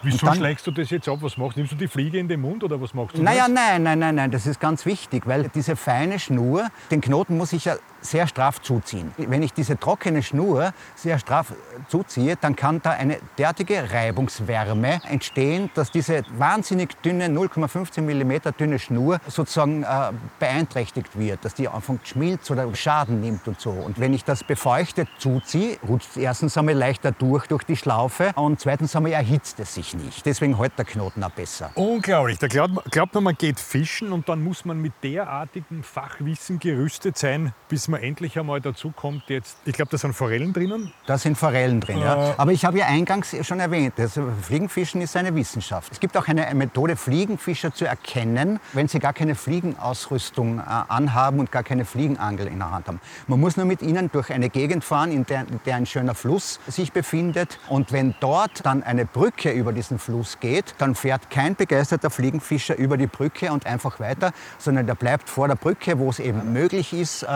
Speaker 1: Wieso
Speaker 2: dann-
Speaker 1: schlägst du das jetzt ab? Was machst du? Nimmst du die Fliege in den Mund oder was machst du?
Speaker 2: Naja,
Speaker 1: jetzt?
Speaker 2: nein, nein, nein, nein, das ist ganz wichtig, weil diese feine Schnur, den Knoten muss ich ja sehr straff zuziehen. Wenn ich diese trockene Schnur sehr straff zuziehe, dann kann da eine derartige Reibungswärme entstehen, dass diese wahnsinnig dünne, 0,15 mm dünne Schnur sozusagen äh, beeinträchtigt wird, dass die anfängt schmilzt oder Schaden nimmt und so. Und wenn ich das befeuchtet zuziehe, rutscht erstens einmal leichter durch, durch die Schlaufe und zweitens einmal erhitzt es sich nicht. Deswegen hält der Knoten auch besser.
Speaker 1: Unglaublich. Da glaubt man, glaubt man, man geht fischen und dann muss man mit derartigem Fachwissen gerüstet sein, bis man endlich einmal dazu kommt. Jetzt, ich glaube, da sind Forellen drinnen.
Speaker 2: Da sind Forellen drin.
Speaker 1: Äh.
Speaker 2: Ja. Aber ich habe ja eingangs schon erwähnt, also Fliegenfischen ist eine Wissenschaft. Es gibt auch eine Methode, Fliegenfischer zu erkennen, wenn sie gar keine Fliegenausrüstung äh, anhaben und gar keine Fliegenangel in der Hand haben. Man muss nur mit ihnen durch eine Gegend fahren, in der, in der ein schöner Fluss sich befindet. Und wenn dort dann eine Brücke über diesen Fluss geht, dann fährt kein begeisterter Fliegenfischer über die Brücke und einfach weiter, sondern der bleibt vor der Brücke, wo es eben möglich ist, äh,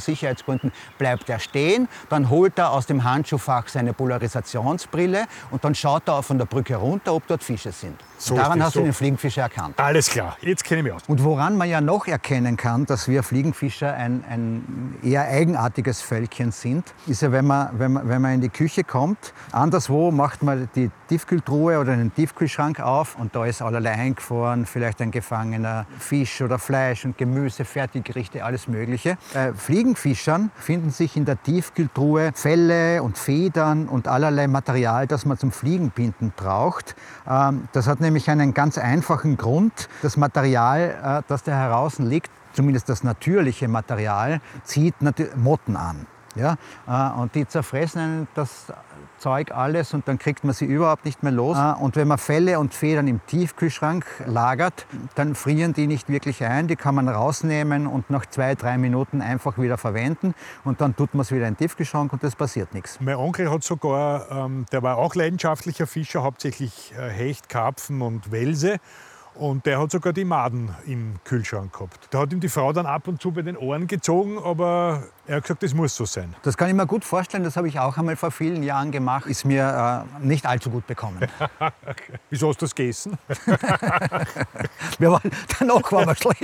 Speaker 2: Sicherheitsgründen, bleibt er stehen. Dann holt er aus dem Handschuhfach seine Polarisationsbrille und dann schaut er von der Brücke runter, ob dort Fische sind.
Speaker 1: So
Speaker 2: daran hast
Speaker 1: so.
Speaker 2: du den Fliegenfischer erkannt.
Speaker 1: Alles klar, jetzt kenne ich mich aus.
Speaker 2: Und woran man ja noch erkennen kann, dass wir Fliegenfischer ein, ein eher eigenartiges Völkchen sind, ist ja, wenn man, wenn, man, wenn man in die Küche kommt. Anderswo macht man die Tiefkühltruhe oder einen Tiefkühlschrank auf und da ist allerlei eingefroren, vielleicht ein gefangener Fisch oder Fleisch und Gemüse, Fertiggerichte, alles Mögliche. Bei Fliegenfischern finden sich in der Tiefkühltruhe Felle und Federn und allerlei Material, das man zum Fliegenbinden braucht. Ähm, Das hat nämlich einen ganz einfachen Grund. Das Material, äh, das da heraus liegt, zumindest das natürliche Material, zieht Motten an. Ja? äh, Und die zerfressen das Zeug alles und dann kriegt man sie überhaupt nicht mehr los. Äh, Und wenn man Felle und Federn im Tiefkühlschrank lagert, dann frieren die nicht wirklich ein. Die kann man rausnehmen und nach zwei, drei Minuten einfach wieder verwenden. Und dann tut man es wieder in den Tiefkühlschrank und es passiert nichts.
Speaker 1: Mein Onkel hat sogar, ähm, der war auch leidenschaftlicher Fischer, hauptsächlich äh, Hecht, Karpfen und Welse. Und der hat sogar die Maden im Kühlschrank gehabt. Da hat ihm die Frau dann ab und zu bei den Ohren gezogen, aber er hat gesagt, das muss so sein.
Speaker 2: Das kann ich mir gut vorstellen. Das habe ich auch einmal vor vielen Jahren gemacht. Ist mir äh, nicht allzu gut bekommen. *laughs*
Speaker 1: Wieso hast du das gegessen? *laughs*
Speaker 2: Wir waren, danach war wir schlecht.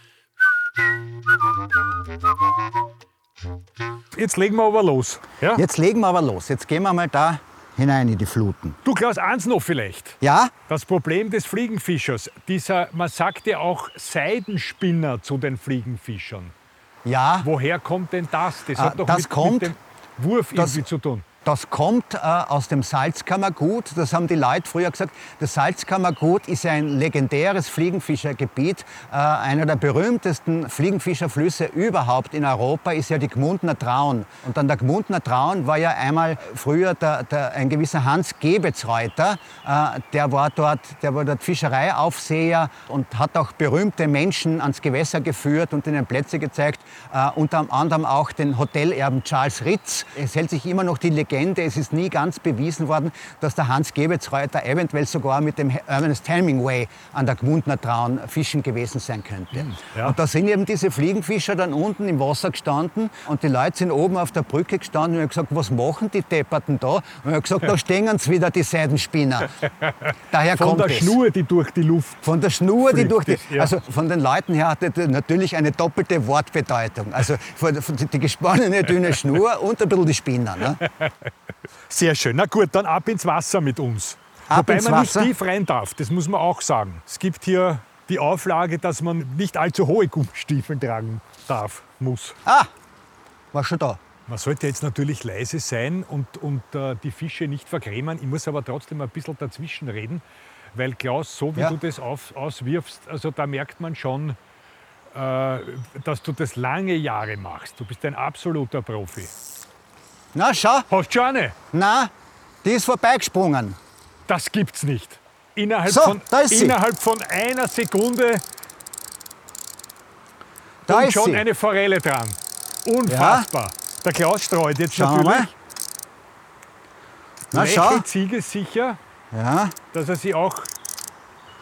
Speaker 2: *laughs*
Speaker 1: Jetzt legen wir aber los. Ja?
Speaker 2: Jetzt legen wir aber los. Jetzt gehen wir mal da hinein in die Fluten.
Speaker 1: Du Klaus, eins noch vielleicht.
Speaker 2: Ja?
Speaker 1: Das Problem des Fliegenfischers, dieser, man sagt ja auch Seidenspinner zu den Fliegenfischern.
Speaker 2: Ja.
Speaker 1: Woher kommt denn das? Das
Speaker 2: Ah,
Speaker 1: hat doch
Speaker 2: das
Speaker 1: mit,
Speaker 2: kommt-
Speaker 1: mit dem Wurf
Speaker 2: das-
Speaker 1: irgendwie zu tun.
Speaker 2: Das kommt äh, aus dem Salzkammergut. Das haben die Leute früher gesagt. Das Salzkammergut ist ein legendäres Fliegenfischergebiet. Äh, einer der berühmtesten Fliegenfischerflüsse überhaupt in Europa ist ja die Gmundner Traun. Und an der Gmundner Traun war ja einmal früher der, der, ein gewisser Hans Gebetzreuter. Äh, der, war dort, der war dort Fischereiaufseher und hat auch berühmte Menschen ans Gewässer geführt und ihnen Plätze gezeigt. Äh, unter anderem auch den Hotelerben Charles Ritz. Es hält sich immer noch die Legende. Es ist nie ganz bewiesen worden, dass der Hans Gebetzreuter eventuell sogar mit dem Ernest Hemingway an der Gmundner Traun fischen gewesen sein könnte. Hm, ja. Und da sind eben diese Fliegenfischer dann unten im Wasser gestanden und die Leute sind oben auf der Brücke gestanden und haben gesagt, was machen die Depperten da? Und ich habe gesagt, da stehen sie wieder, die Seidenspinner. *laughs*
Speaker 1: Daher von kommt der es. Schnur, die durch die Luft
Speaker 2: Von der Schnur, die durch die... Ja. Also von den Leuten her hat das natürlich eine doppelte Wortbedeutung. Also die gesponnene dünne Schnur und ein bisschen die Spinner. Ne? *laughs*
Speaker 1: Sehr schön. Na gut, dann ab ins Wasser mit uns. Ab Wobei man Wasser? nicht tief rein darf, das muss man auch sagen. Es gibt hier die Auflage, dass man nicht allzu hohe Gummistiefel tragen darf, muss.
Speaker 2: Ah, war schon da.
Speaker 1: Man sollte jetzt natürlich leise sein und, und äh, die Fische nicht vergrämen. Ich muss aber trotzdem ein bisschen dazwischen reden, weil Klaus, so wie ja. du das auf, auswirfst, also da merkt man schon, äh, dass du das lange Jahre machst. Du bist ein absoluter Profi.
Speaker 2: Na, schau.
Speaker 1: Hast du schon eine?
Speaker 2: Nein, die ist vorbeigesprungen.
Speaker 1: Das gibt's nicht. Innerhalb, so, von, innerhalb von einer Sekunde da und schon sie. eine Forelle dran. Unfassbar. Ja. Der Klaus streut jetzt Schauen natürlich. Na, schau. sicher, ja. dass er sie auch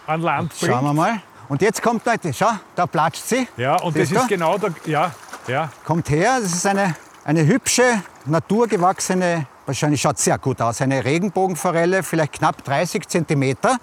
Speaker 1: an Land bringt.
Speaker 2: Schauen wir mal. Und jetzt kommt Leute, schau, da platscht sie.
Speaker 1: Ja, und Siehst das ist genau der. Ja, ja.
Speaker 2: Kommt her, das ist eine eine hübsche, naturgewachsene, wahrscheinlich schaut sehr gut aus, eine Regenbogenforelle, vielleicht knapp 30 Zentimeter.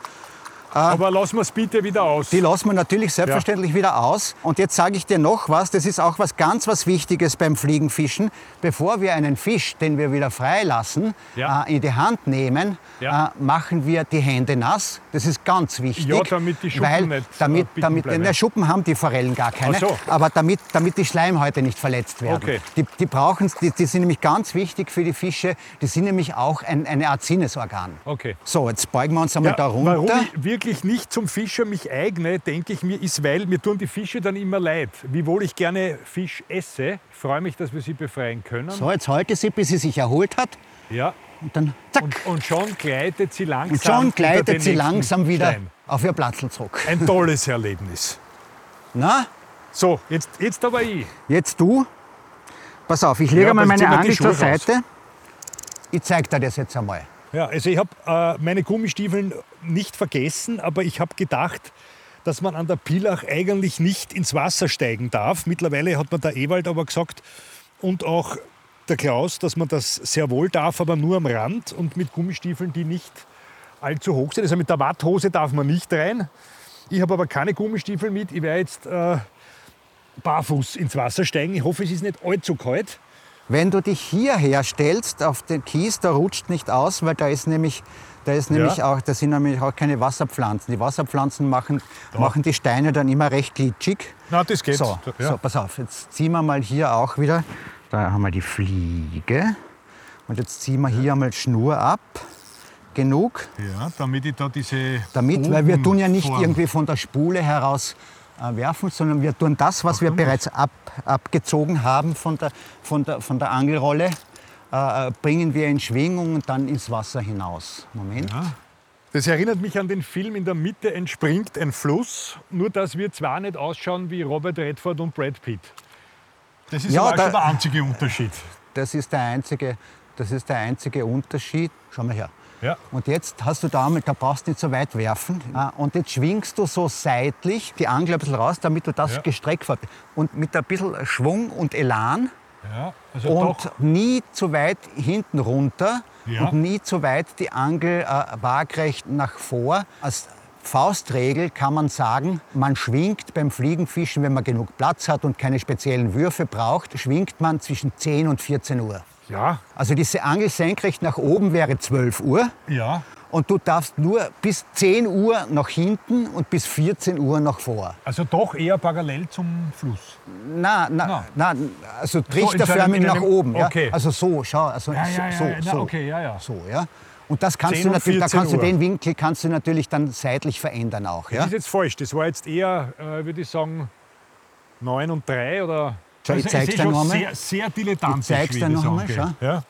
Speaker 1: Aber lassen wir es bitte wieder aus.
Speaker 2: Die lassen wir natürlich selbstverständlich ja. wieder aus. Und jetzt sage ich dir noch was, das ist auch was ganz was Wichtiges beim Fliegenfischen. Bevor wir einen Fisch, den wir wieder freilassen, ja. äh, in die Hand nehmen, ja. äh, machen wir die Hände nass. Das ist ganz wichtig.
Speaker 1: Ja, damit die Schuppen
Speaker 2: weil,
Speaker 1: nicht
Speaker 2: damit, damit, ne, Schuppen haben die Forellen gar keine. So. Aber damit, damit die Schleimhäute nicht verletzt werden. Okay. Die, die, brauchen, die, die sind nämlich ganz wichtig für die Fische. Die sind nämlich auch ein, eine Art Sinnesorgan.
Speaker 1: Okay.
Speaker 2: So, jetzt beugen wir uns einmal da runter.
Speaker 1: Warum ich wirklich nicht zum Fischer mich eigne, denke ich mir, ist, weil mir tun die Fische dann immer leid. Wiewohl ich gerne Fisch esse, ich freue mich, dass wir sie befreien können.
Speaker 2: So, jetzt halte sie, bis sie sich erholt hat.
Speaker 1: Ja.
Speaker 2: Und dann zack.
Speaker 1: Und, und schon gleitet sie langsam.
Speaker 2: Und schon gleitet sie langsam wieder Stein. auf ihr Platzl zurück.
Speaker 1: Ein tolles Erlebnis.
Speaker 2: Na?
Speaker 1: So, jetzt, jetzt aber ich.
Speaker 2: Jetzt du. Pass auf, ich lege ja, mal meine Angel zur Seite. Ich zeige dir das jetzt einmal.
Speaker 1: Ja, also ich habe äh, meine Gummistiefeln nicht vergessen, aber ich habe gedacht, dass man an der Pilach eigentlich nicht ins Wasser steigen darf. Mittlerweile hat mir der Ewald aber gesagt und auch der Klaus, dass man das sehr wohl darf, aber nur am Rand und mit Gummistiefeln, die nicht allzu hoch sind. Also mit der Watthose darf man nicht rein. Ich habe aber keine Gummistiefel mit. Ich werde jetzt äh, barfuß ins Wasser steigen. Ich hoffe, es ist nicht allzu kalt.
Speaker 2: Wenn du dich hierher stellst auf den Kies, da rutscht nicht aus, weil da ist nämlich, da ist nämlich ja. auch, da sind nämlich auch keine Wasserpflanzen. Die Wasserpflanzen machen, machen die Steine dann immer recht glitschig.
Speaker 1: Na, das geht.
Speaker 2: So, ja. so, pass auf, jetzt ziehen wir mal hier auch wieder da haben wir die Fliege. Und jetzt ziehen wir hier einmal Schnur ab. Genug.
Speaker 1: Ja, damit ich da diese.
Speaker 2: Damit, weil wir tun ja nicht irgendwie von der Spule heraus werfen, sondern wir tun das, was Ach, wir bereits ab, abgezogen haben von der, von der, von der Angelrolle, äh, bringen wir in Schwingung und dann ins Wasser hinaus. Moment. Ja.
Speaker 1: Das erinnert mich an den Film In der Mitte entspringt ein Fluss, nur dass wir zwar nicht ausschauen wie Robert Redford und Brad Pitt. Das ist ja, da, der einzige Unterschied.
Speaker 2: Das ist der einzige, das ist der einzige Unterschied. Schau mal her.
Speaker 1: Ja.
Speaker 2: Und jetzt hast du da, da brauchst du nicht so weit werfen. Ah, und jetzt schwingst du so seitlich die Angel ein bisschen raus, damit du das ja. gestreckt hast. Und mit ein bisschen Schwung und Elan.
Speaker 1: Ja, also
Speaker 2: und doch. nie zu weit hinten runter ja. und nie zu weit die Angel äh, waagrecht nach vor. Als Faustregel kann man sagen, man schwingt beim Fliegenfischen, wenn man genug Platz hat und keine speziellen Würfe braucht, schwingt man zwischen 10 und 14 Uhr.
Speaker 1: Ja.
Speaker 2: Also diese Angel senkrecht nach oben wäre 12 Uhr.
Speaker 1: Ja.
Speaker 2: und du darfst nur bis 10 Uhr nach hinten und bis 14 Uhr nach vor.
Speaker 1: Also doch eher parallel zum Fluss.
Speaker 2: Na, na,
Speaker 1: Na.
Speaker 2: na, also trichterförmig
Speaker 1: so
Speaker 2: nach oben. Ja?
Speaker 1: okay.
Speaker 2: Also so, schau, also
Speaker 1: Ja, ja,
Speaker 2: so,
Speaker 1: ja, ja, na,
Speaker 2: so,
Speaker 1: okay, ja, ja.
Speaker 2: so, ja. Und das kannst
Speaker 1: 10
Speaker 2: du natürlich, da
Speaker 1: 14
Speaker 2: kannst du
Speaker 1: Uhr.
Speaker 2: den Winkel kannst du natürlich dann seitlich verändern auch.
Speaker 1: Das
Speaker 2: Ja?
Speaker 1: ist jetzt falsch. Das war jetzt eher, äh, würde ich sagen, 9 und 3 oder.
Speaker 2: Schau, ich
Speaker 1: Also,
Speaker 2: zeig's
Speaker 1: es ist
Speaker 2: dir
Speaker 1: schon
Speaker 2: noch einmal.
Speaker 1: Sehr, sehr dilettantisch.
Speaker 2: Ich zeig's dir
Speaker 1: ich
Speaker 2: noch
Speaker 1: das
Speaker 2: einmal,
Speaker 1: angehe. Ja.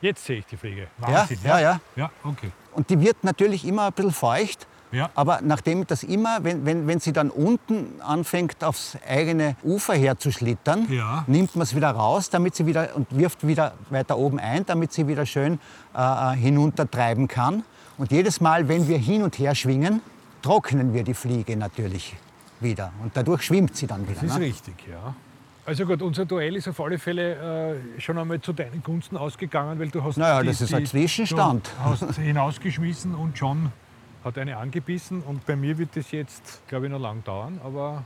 Speaker 1: Jetzt sehe ich die Fliege. Wahnsinn.
Speaker 2: ja, ja.
Speaker 1: Ja, okay.
Speaker 2: Und die wird natürlich immer ein bisschen feucht.
Speaker 1: Ja.
Speaker 2: Aber nachdem das immer, wenn, wenn, wenn sie dann unten anfängt, aufs eigene Ufer herzuschlittern,
Speaker 1: Ja.
Speaker 2: nimmt man es wieder raus damit sie wieder, und wirft wieder weiter oben ein, damit sie wieder schön äh, hinuntertreiben kann. Und jedes Mal, wenn wir hin und her schwingen, trocknen wir die Fliege natürlich wieder. Und dadurch schwimmt sie dann wieder.
Speaker 1: Das ist
Speaker 2: ne?
Speaker 1: richtig, ja. Also gut, unser Duell ist auf alle Fälle äh, schon einmal zu deinen Gunsten ausgegangen, weil du hast
Speaker 2: Naja, das ist ein Zwischenstand.
Speaker 1: Du hast hinausgeschmissen und John hat eine angebissen und bei mir wird das jetzt, glaube ich, noch lang dauern, aber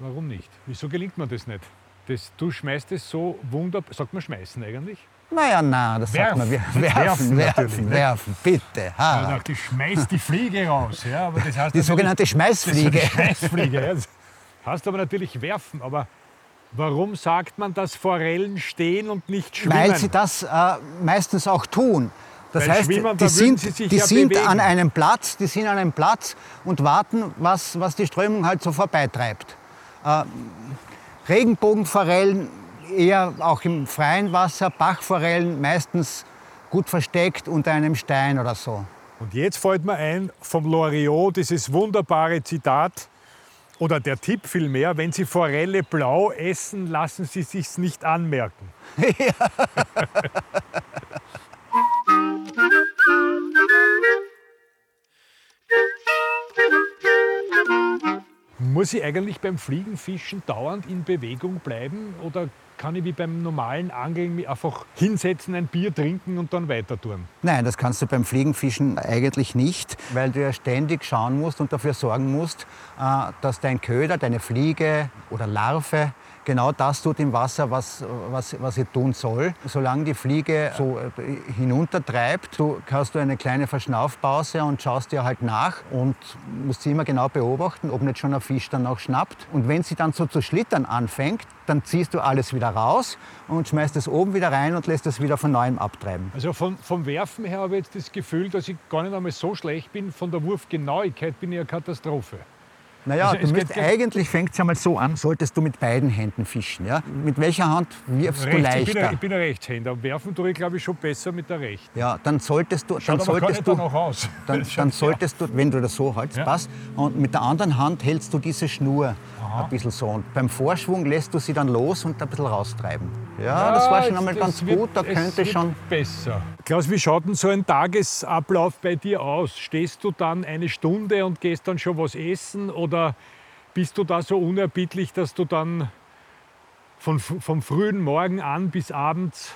Speaker 1: warum nicht? Wieso gelingt mir das nicht? Das, du schmeißt es so wunderbar, sagt man schmeißen eigentlich?
Speaker 2: Naja, na, das sagt man.
Speaker 1: Werfen.
Speaker 2: Wir-
Speaker 1: Werfen
Speaker 2: Werfen, werfen,
Speaker 1: ne?
Speaker 2: werfen, bitte.
Speaker 1: Ich
Speaker 2: Ha.
Speaker 1: dachte, ich schmeiß die Fliege raus. Ja, aber das heißt
Speaker 2: Die sogenannte Schmeißfliege.
Speaker 1: Das eine Schmeißfliege. Ja. Das heißt aber natürlich werfen. Aber warum sagt man, dass Forellen stehen und nicht schwimmen?
Speaker 2: Weil sie das äh, meistens auch tun. Das
Speaker 1: Weil
Speaker 2: heißt, die sind, die
Speaker 1: ja
Speaker 2: sind
Speaker 1: bewegen.
Speaker 2: an einem Platz, die sind an einem Platz und warten, was, was die Strömung halt so vorbeitreibt. Äh, Regenbogenforellen eher auch im freien Wasser, Bachforellen meistens gut versteckt unter einem Stein oder so.
Speaker 1: Und jetzt fällt mir ein vom Loriot dieses wunderbare Zitat oder der Tipp vielmehr, wenn Sie Forelle blau essen, lassen Sie sich's nicht anmerken. *laughs* Muss ich eigentlich beim Fliegenfischen dauernd in Bewegung bleiben oder kann ich wie beim normalen Angeln mich einfach hinsetzen, ein Bier trinken und dann weiter tun?
Speaker 2: Nein, das kannst du beim Fliegenfischen eigentlich nicht, weil du ja ständig schauen musst und dafür sorgen musst, äh, dass dein Köder, deine Fliege oder Larve genau das tut im Wasser, was, was, was sie tun soll. Solange die Fliege so äh, hinuntertreibt, du hast du eine kleine Verschnaufpause und schaust dir halt nach und musst sie immer genau beobachten, ob nicht schon ein Fisch dann auch schnappt. Und wenn sie dann so zu schlittern anfängt, dann ziehst du alles wieder raus und schmeißt es oben wieder rein und lässt es wieder von neuem abtreiben.
Speaker 1: Also von, vom Werfen her habe ich jetzt das Gefühl, dass ich gar nicht einmal so schlecht bin. Von der Wurfgenauigkeit bin ich eine Katastrophe.
Speaker 2: Naja,
Speaker 1: es
Speaker 2: du müsst,
Speaker 1: geht-
Speaker 2: eigentlich fängt es ja mal so an, solltest du mit beiden Händen fischen. Ja? Mit welcher Hand wirfst du
Speaker 1: Rechts, ich, bin
Speaker 2: leichter?
Speaker 1: ein, ich bin ein Rechtshänder. Werfen tue ich, glaube ich, schon besser mit der rechten.
Speaker 2: Ja, dann solltest du, dann
Speaker 1: Schaut gar
Speaker 2: solltest du,
Speaker 1: danach aus.
Speaker 2: dann, *laughs* dann solltest du, wenn du das so hältst,
Speaker 1: Ja.
Speaker 2: passt, und mit der anderen Hand hältst du diese Schnur ein bisschen so. Und beim Vorschwung lässt du sie dann los und ein bisschen raustreiben. Ja, das war schon einmal
Speaker 1: das
Speaker 2: ganz
Speaker 1: wird-
Speaker 2: gut, da
Speaker 1: es
Speaker 2: könnte
Speaker 1: wird
Speaker 2: schon.
Speaker 1: Besser. Klaus, wie schaut denn so ein Tagesablauf bei dir aus? Stehst du dann eine Stunde und gehst dann schon was essen? Oder bist du da so unerbittlich, dass du dann von, vom frühen Morgen an bis abends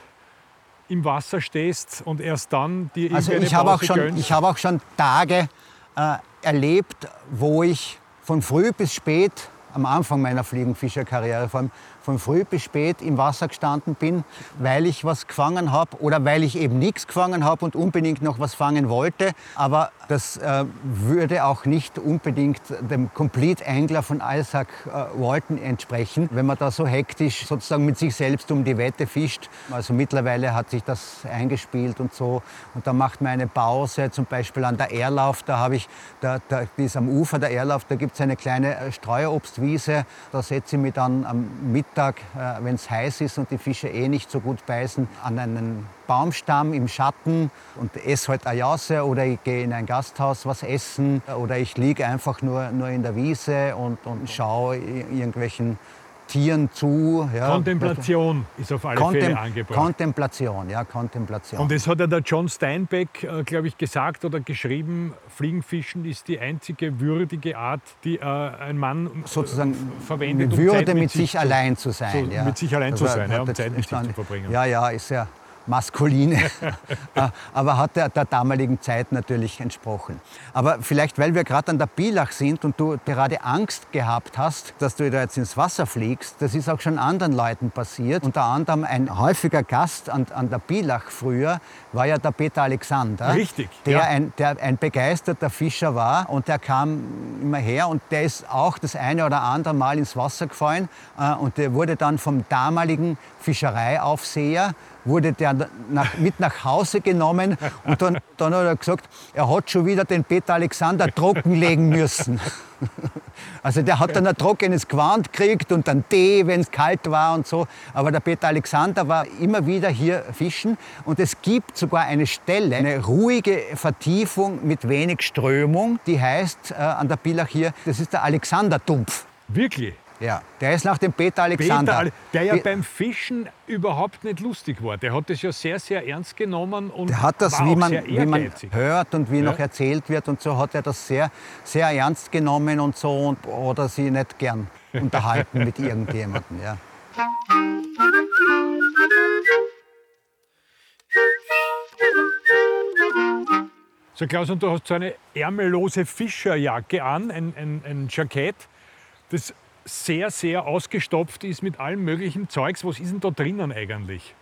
Speaker 1: im Wasser stehst und erst dann dir
Speaker 2: Also ich habe auch, schon-
Speaker 1: gönnst?
Speaker 2: ich habe auch schon Tage äh, erlebt, wo ich von früh bis spät, am Anfang meiner Fliegenfischerkarriere allem, von früh bis spät im Wasser gestanden bin, weil ich was gefangen habe oder weil ich eben nichts gefangen habe und unbedingt noch was fangen wollte. Aber das äh, würde auch nicht unbedingt dem Complete Angler von Isaac äh, Walton entsprechen, wenn man da so hektisch sozusagen mit sich selbst um die Wette fischt. Also mittlerweile hat sich das eingespielt und so. Und da macht man eine Pause, zum Beispiel an der Erlauf, da habe ich, da, da, die ist am Ufer der Erlauf, da gibt es eine kleine äh, Streuobstwiese. Da setze ich mich dann am Mittag, äh, wenn es heiß ist und die Fische eh nicht so gut beißen, an einen Baumstamm im Schatten und esse halt Ayase oder ich gehe in ein Gasthaus was essen oder ich liege einfach nur, nur in der Wiese und, und schaue irgendwelchen Tieren zu. Ja.
Speaker 1: Kontemplation ist auf alle
Speaker 2: Kontem
Speaker 1: Fälle angebracht.
Speaker 2: Kontemplation, ja, Kontemplation.
Speaker 1: Und es hat ja der John Steinbeck, äh, glaube ich, gesagt oder geschrieben, Fliegenfischen ist die einzige würdige Art, die äh, ein Mann äh,
Speaker 2: sozusagen
Speaker 1: verwendet,
Speaker 2: mit
Speaker 1: um
Speaker 2: Würde
Speaker 1: Zeit
Speaker 2: mit sich
Speaker 1: zu-
Speaker 2: allein zu sein.
Speaker 1: so
Speaker 2: ja.
Speaker 1: mit sich allein
Speaker 2: Das
Speaker 1: zu sein, ja, um Zeit mit sich zu verbringen.
Speaker 2: Ja, ja, ist ja maskuline, *laughs* aber hat der, der, damaligen Zeit natürlich entsprochen. Aber vielleicht, weil wir gerade an der Bilach sind und du gerade Angst gehabt hast, dass du da jetzt ins Wasser fliegst, das ist auch schon anderen Leuten passiert. Unter anderem ein häufiger Gast an, an der Bilach früher war ja der Peter Alexander.
Speaker 1: Richtig.
Speaker 2: Der, ja. ein, der ein begeisterter Fischer war und der kam immer her und der ist auch das eine oder andere Mal ins Wasser gefallen äh, und der wurde dann vom damaligen Fischereiaufseher wurde der nach, mit nach Hause genommen und dann, dann hat er gesagt, er hat schon wieder den Peter Alexander trockenlegen müssen. *laughs* Also der hat dann ein trockenes Gewand gekriegt und dann Tee, wenn es kalt war und so. Aber der Peter Alexander war immer wieder hier fischen und es gibt sogar eine Stelle, eine ruhige Vertiefung mit wenig Strömung, die heißt äh, an der Billach hier, das ist der Alexandertumpf.
Speaker 1: Wirklich?
Speaker 2: Ja, der ist nach dem Peter Alexander.
Speaker 1: Peter, der ja beim Fischen überhaupt nicht lustig war. Der hat das ja sehr, sehr ernst genommen und
Speaker 2: der hat das, wie man, wie man hört und wie ja. noch erzählt wird und so, hat er das sehr, sehr ernst genommen und so und, oder sie nicht gern *laughs* unterhalten mit irgendjemandem. Ja.
Speaker 1: So Klaus, und du hast so eine ärmellose Fischerjacke an, ein, ein, ein Jackett, das sehr, sehr ausgestopft ist mit allem möglichen Zeugs. Was ist denn da drinnen eigentlich?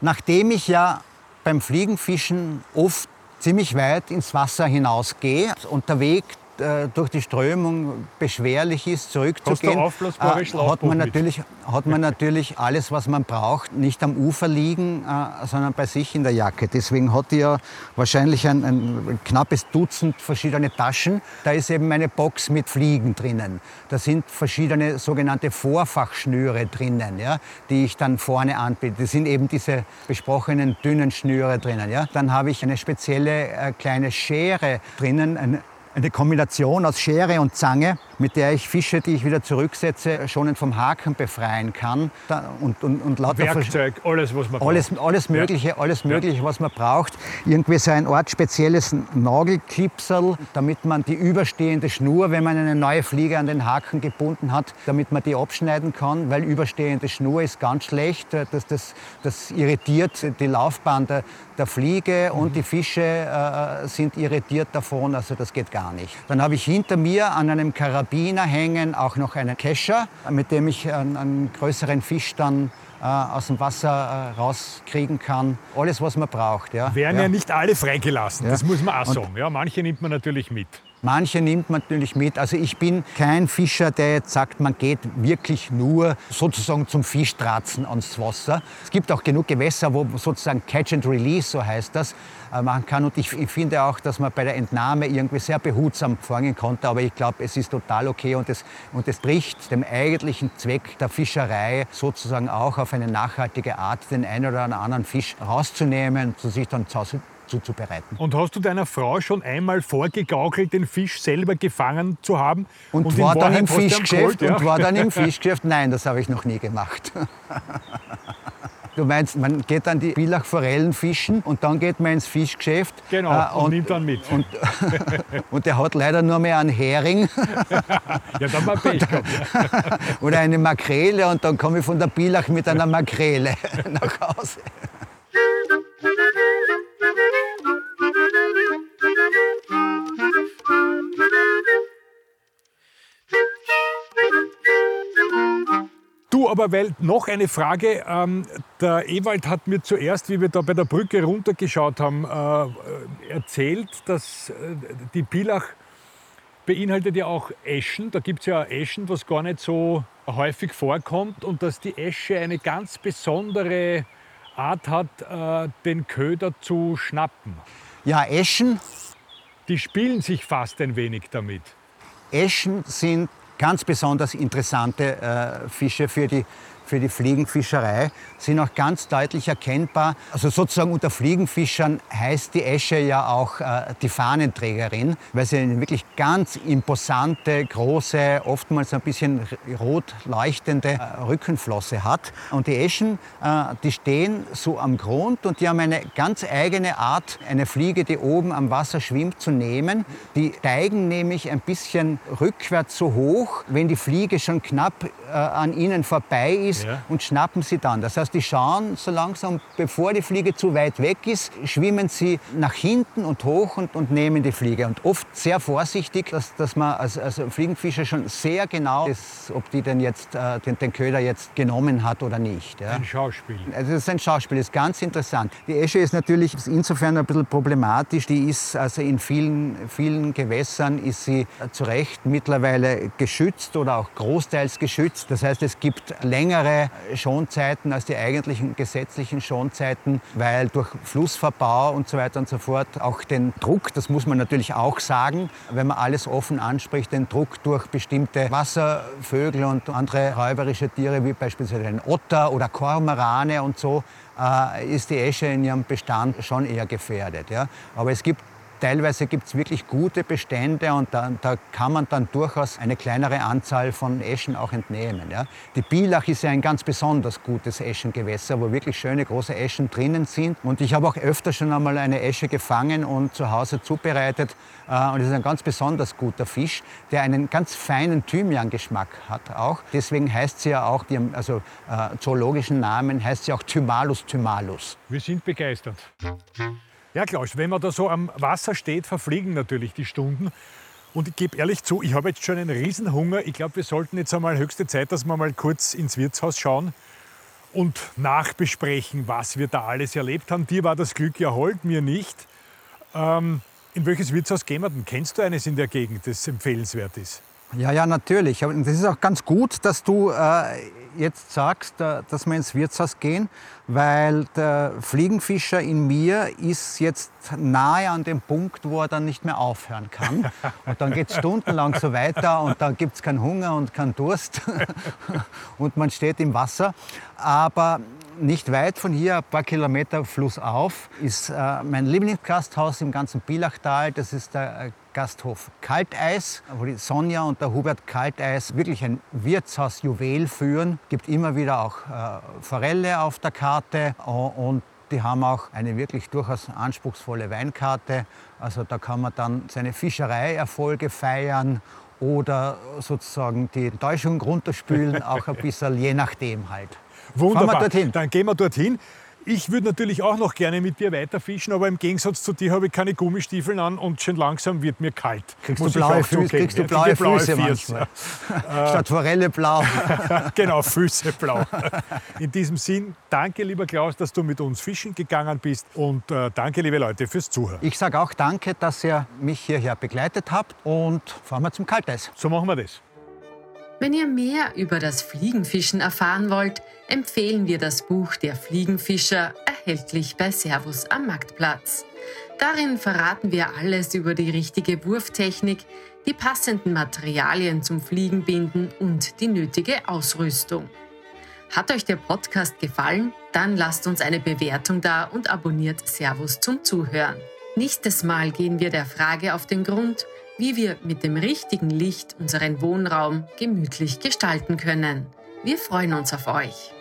Speaker 2: Nachdem ich ja beim Fliegenfischen oft ziemlich weit ins Wasser hinausgehe und der Weg äh, durch die Strömung beschwerlich ist, zurückzugehen,
Speaker 1: äh,
Speaker 2: hat, man natürlich, hat man *laughs* natürlich alles, was man braucht, nicht am Ufer liegen, äh, sondern bei sich in der Jacke. Deswegen hat die ja wahrscheinlich ein, ein, knappes Dutzend verschiedene Taschen. Da ist eben meine Box mit Fliegen drinnen. Da sind verschiedene sogenannte Vorfachschnüre drinnen, ja, die ich dann vorne anbiete. Das sind eben diese besprochenen dünnen Schnüre drinnen. Ja. Dann habe ich eine spezielle äh, kleine Schere drinnen, ein, eine Kombination aus Schere und Zange, mit der ich Fische, die ich wieder zurücksetze, schonend vom Haken befreien kann.
Speaker 1: Und, und, und lauter Werkzeug, alles, was man
Speaker 2: alles, braucht. Alles Mögliche, ja. alles mögliche, was man braucht. Irgendwie so ein Art spezielles Nagelklipserl, damit man die überstehende Schnur, wenn man eine neue Fliege an den Haken gebunden hat, damit man die abschneiden kann, weil überstehende Schnur ist ganz schlecht. Das, das, das irritiert die Laufbahn der, der Fliege und die Fische äh, sind irritiert davon, also das geht gar nicht. Dann habe ich hinter mir an einem Karabiner hängen auch noch einen Kescher, mit dem ich einen, einen größeren Fisch dann äh, aus dem Wasser äh, rauskriegen kann. Alles, was man braucht. Ja.
Speaker 1: Werden ja, ja nicht alle freigelassen, ja. das muss man auch sagen. Ja, manche nimmt man natürlich mit.
Speaker 2: Manche nimmt man natürlich mit. Also ich bin kein Fischer, der jetzt sagt, man geht wirklich nur sozusagen zum Fischtratzen ans Wasser. Es gibt auch genug Gewässer, wo sozusagen Catch and Release, so heißt das, äh, machen kann. Und ich, finde auch, dass man bei der Entnahme irgendwie sehr behutsam vorgehen konnte. Aber ich glaube, es ist total okay und es, und es bricht dem eigentlichen Zweck der Fischerei sozusagen auch auf eine nachhaltige Art, den einen oder anderen Fisch rauszunehmen, zu sich dann zu Hause zuzubereiten.
Speaker 1: Und hast du deiner Frau schon einmal vorgegaukelt, den Fisch selber gefangen zu haben?
Speaker 2: Und, und war dann im Fischgeschäft? Ja? Und war dann im Fischgeschäft? Nein, das habe ich noch nie gemacht. *laughs* Du meinst, man geht dann die Billach-Forellen fischen und dann geht man ins Fischgeschäft.
Speaker 1: Genau, äh, und, und, nimmt dann mit.
Speaker 2: Und, *laughs* und der hat leider nur mehr einen Hering. *laughs*
Speaker 1: ja, dann mal Pech gehabt,
Speaker 2: ja. Oder eine Makrele und dann komme ich von der Billach mit einer Makrele nach Hause.
Speaker 1: Weil noch eine Frage. Ähm, der Ewald hat mir zuerst, wie wir da bei der Brücke runtergeschaut haben, äh, erzählt, dass äh, die Pilach beinhaltet ja auch Eschen. Da gibt es ja Eschen, was gar nicht so häufig vorkommt. Und dass die Esche eine ganz besondere Art hat, äh, den Köder zu schnappen.
Speaker 2: Ja, Eschen.
Speaker 1: Die spielen sich fast ein wenig damit.
Speaker 2: Eschen sind ganz besonders interessante äh, Fische für die für die Fliegenfischerei sind auch ganz deutlich erkennbar. Also sozusagen unter Fliegenfischern heißt die Esche ja auch äh, die Fahnenträgerin, weil sie eine wirklich ganz imposante, große, oftmals ein bisschen rot leuchtende äh, Rückenflosse hat. Und die Eschen, äh, die stehen so am Grund und die haben eine ganz eigene Art, eine Fliege, die oben am Wasser schwimmt, zu nehmen. Die steigen nämlich ein bisschen rückwärts so hoch, wenn die Fliege schon knapp äh, an ihnen vorbei ist ist
Speaker 1: Ja.
Speaker 2: und schnappen sie dann. Das heißt, die schauen so langsam, bevor die Fliege zu weit weg ist, schwimmen sie nach hinten und hoch und, und nehmen die Fliege. Und oft sehr vorsichtig, dass, dass man als, als Fliegenfischer schon sehr genau ist, ob die denn jetzt, äh, den, den Köder jetzt genommen hat oder nicht. Ja.
Speaker 1: Ein Schauspiel.
Speaker 2: Also das ist ein Schauspiel, ist ganz interessant. Die Esche ist natürlich insofern ein bisschen problematisch. Die ist also in vielen, vielen Gewässern ist sie zu Recht mittlerweile geschützt oder auch großteils geschützt. Das heißt, es gibt längere Schonzeiten als die eigentlichen gesetzlichen Schonzeiten, weil durch Flussverbau und so weiter und so fort auch den Druck, das muss man natürlich auch sagen, wenn man alles offen anspricht, den Druck durch bestimmte Wasservögel und andere räuberische Tiere wie beispielsweise den Otter oder Kormorane und so, äh, ist die Esche in ihrem Bestand schon eher gefährdet. Ja? Aber es gibt Teilweise gibt es wirklich gute Bestände und da, da kann man dann durchaus eine kleinere Anzahl von Eschen auch entnehmen. Ja. Die Bielach ist ja ein ganz besonders gutes Eschengewässer, wo wirklich schöne große Eschen drinnen sind. Und ich habe auch öfter schon einmal eine Esche gefangen und zu Hause zubereitet. Äh, Und es ist ein ganz besonders guter Fisch, der einen ganz feinen Thymian-Geschmack hat auch. Deswegen heißt sie ja auch, die, also äh, zoologischen Namen heißt sie auch Thymalus thymalus.
Speaker 1: Wir sind begeistert. Ja, Klaus, wenn man da so am Wasser steht, verfliegen natürlich die Stunden. Und ich gebe ehrlich zu, ich habe jetzt schon einen Riesenhunger. Ich glaube, wir sollten jetzt einmal höchste Zeit, dass wir mal kurz ins Wirtshaus schauen und nachbesprechen, was wir da alles erlebt haben. Dir war das Glück ja hold, mir nicht. Ähm, in welches Wirtshaus gehen wir denn? Kennst du eines in der Gegend, das empfehlenswert ist?
Speaker 2: Ja, ja, natürlich. Und das ist auch ganz gut, dass du äh, jetzt sagst, dass wir ins Wirtshaus gehen, weil der Fliegenfischer in mir ist jetzt nahe an dem Punkt, wo er dann nicht mehr aufhören kann. *laughs* Und dann geht es stundenlang so weiter und dann gibt es keinen Hunger und keinen Durst *laughs* und man steht im Wasser. Aber nicht weit von hier, ein paar Kilometer flussauf, ist äh, mein Lieblingsgasthaus im ganzen Bilachtal. Das ist der äh, Gasthof Kalteis, wo die Sonja und der Hubert Kalteis wirklich ein Wirtshausjuwel führen. Gibt immer wieder auch äh, Forelle auf der Karte und die haben auch eine wirklich durchaus anspruchsvolle Weinkarte. Also da kann man dann seine Fischereierfolge feiern oder sozusagen die Enttäuschung runterspülen, *laughs* auch ein bisschen, je nachdem halt.
Speaker 1: Wunderbar. Dann gehen wir dorthin. Ich würde natürlich auch noch gerne mit dir weiterfischen, aber im Gegensatz zu dir habe ich keine Gummistiefeln an und schon langsam wird mir kalt.
Speaker 2: Kriegst du blaue, Füße, kriegst du blaue,
Speaker 1: kriege
Speaker 2: Füße manchmal. *laughs* Statt Forelle blau. *laughs*
Speaker 1: genau, Füße blau. *laughs* In diesem Sinn, danke lieber Klaus, dass du mit uns fischen gegangen bist und äh, danke liebe Leute fürs Zuhören.
Speaker 2: Ich sage auch danke, dass ihr mich hierher begleitet habt und fahren wir zum Kalteis.
Speaker 1: So machen wir das.
Speaker 3: Wenn ihr mehr über das Fliegenfischen erfahren wollt, empfehlen wir das Buch Der Fliegenfischer, erhältlich bei Servus am Marktplatz. Darin verraten wir alles über die richtige Wurftechnik, die passenden Materialien zum Fliegenbinden und die nötige Ausrüstung. Hat euch der Podcast gefallen? Dann lasst uns eine Bewertung da und abonniert Servus zum Zuhören. Nächstes Mal gehen wir der Frage auf den Grund, wie wir mit dem richtigen Licht unseren Wohnraum gemütlich gestalten können. Wir freuen uns auf euch.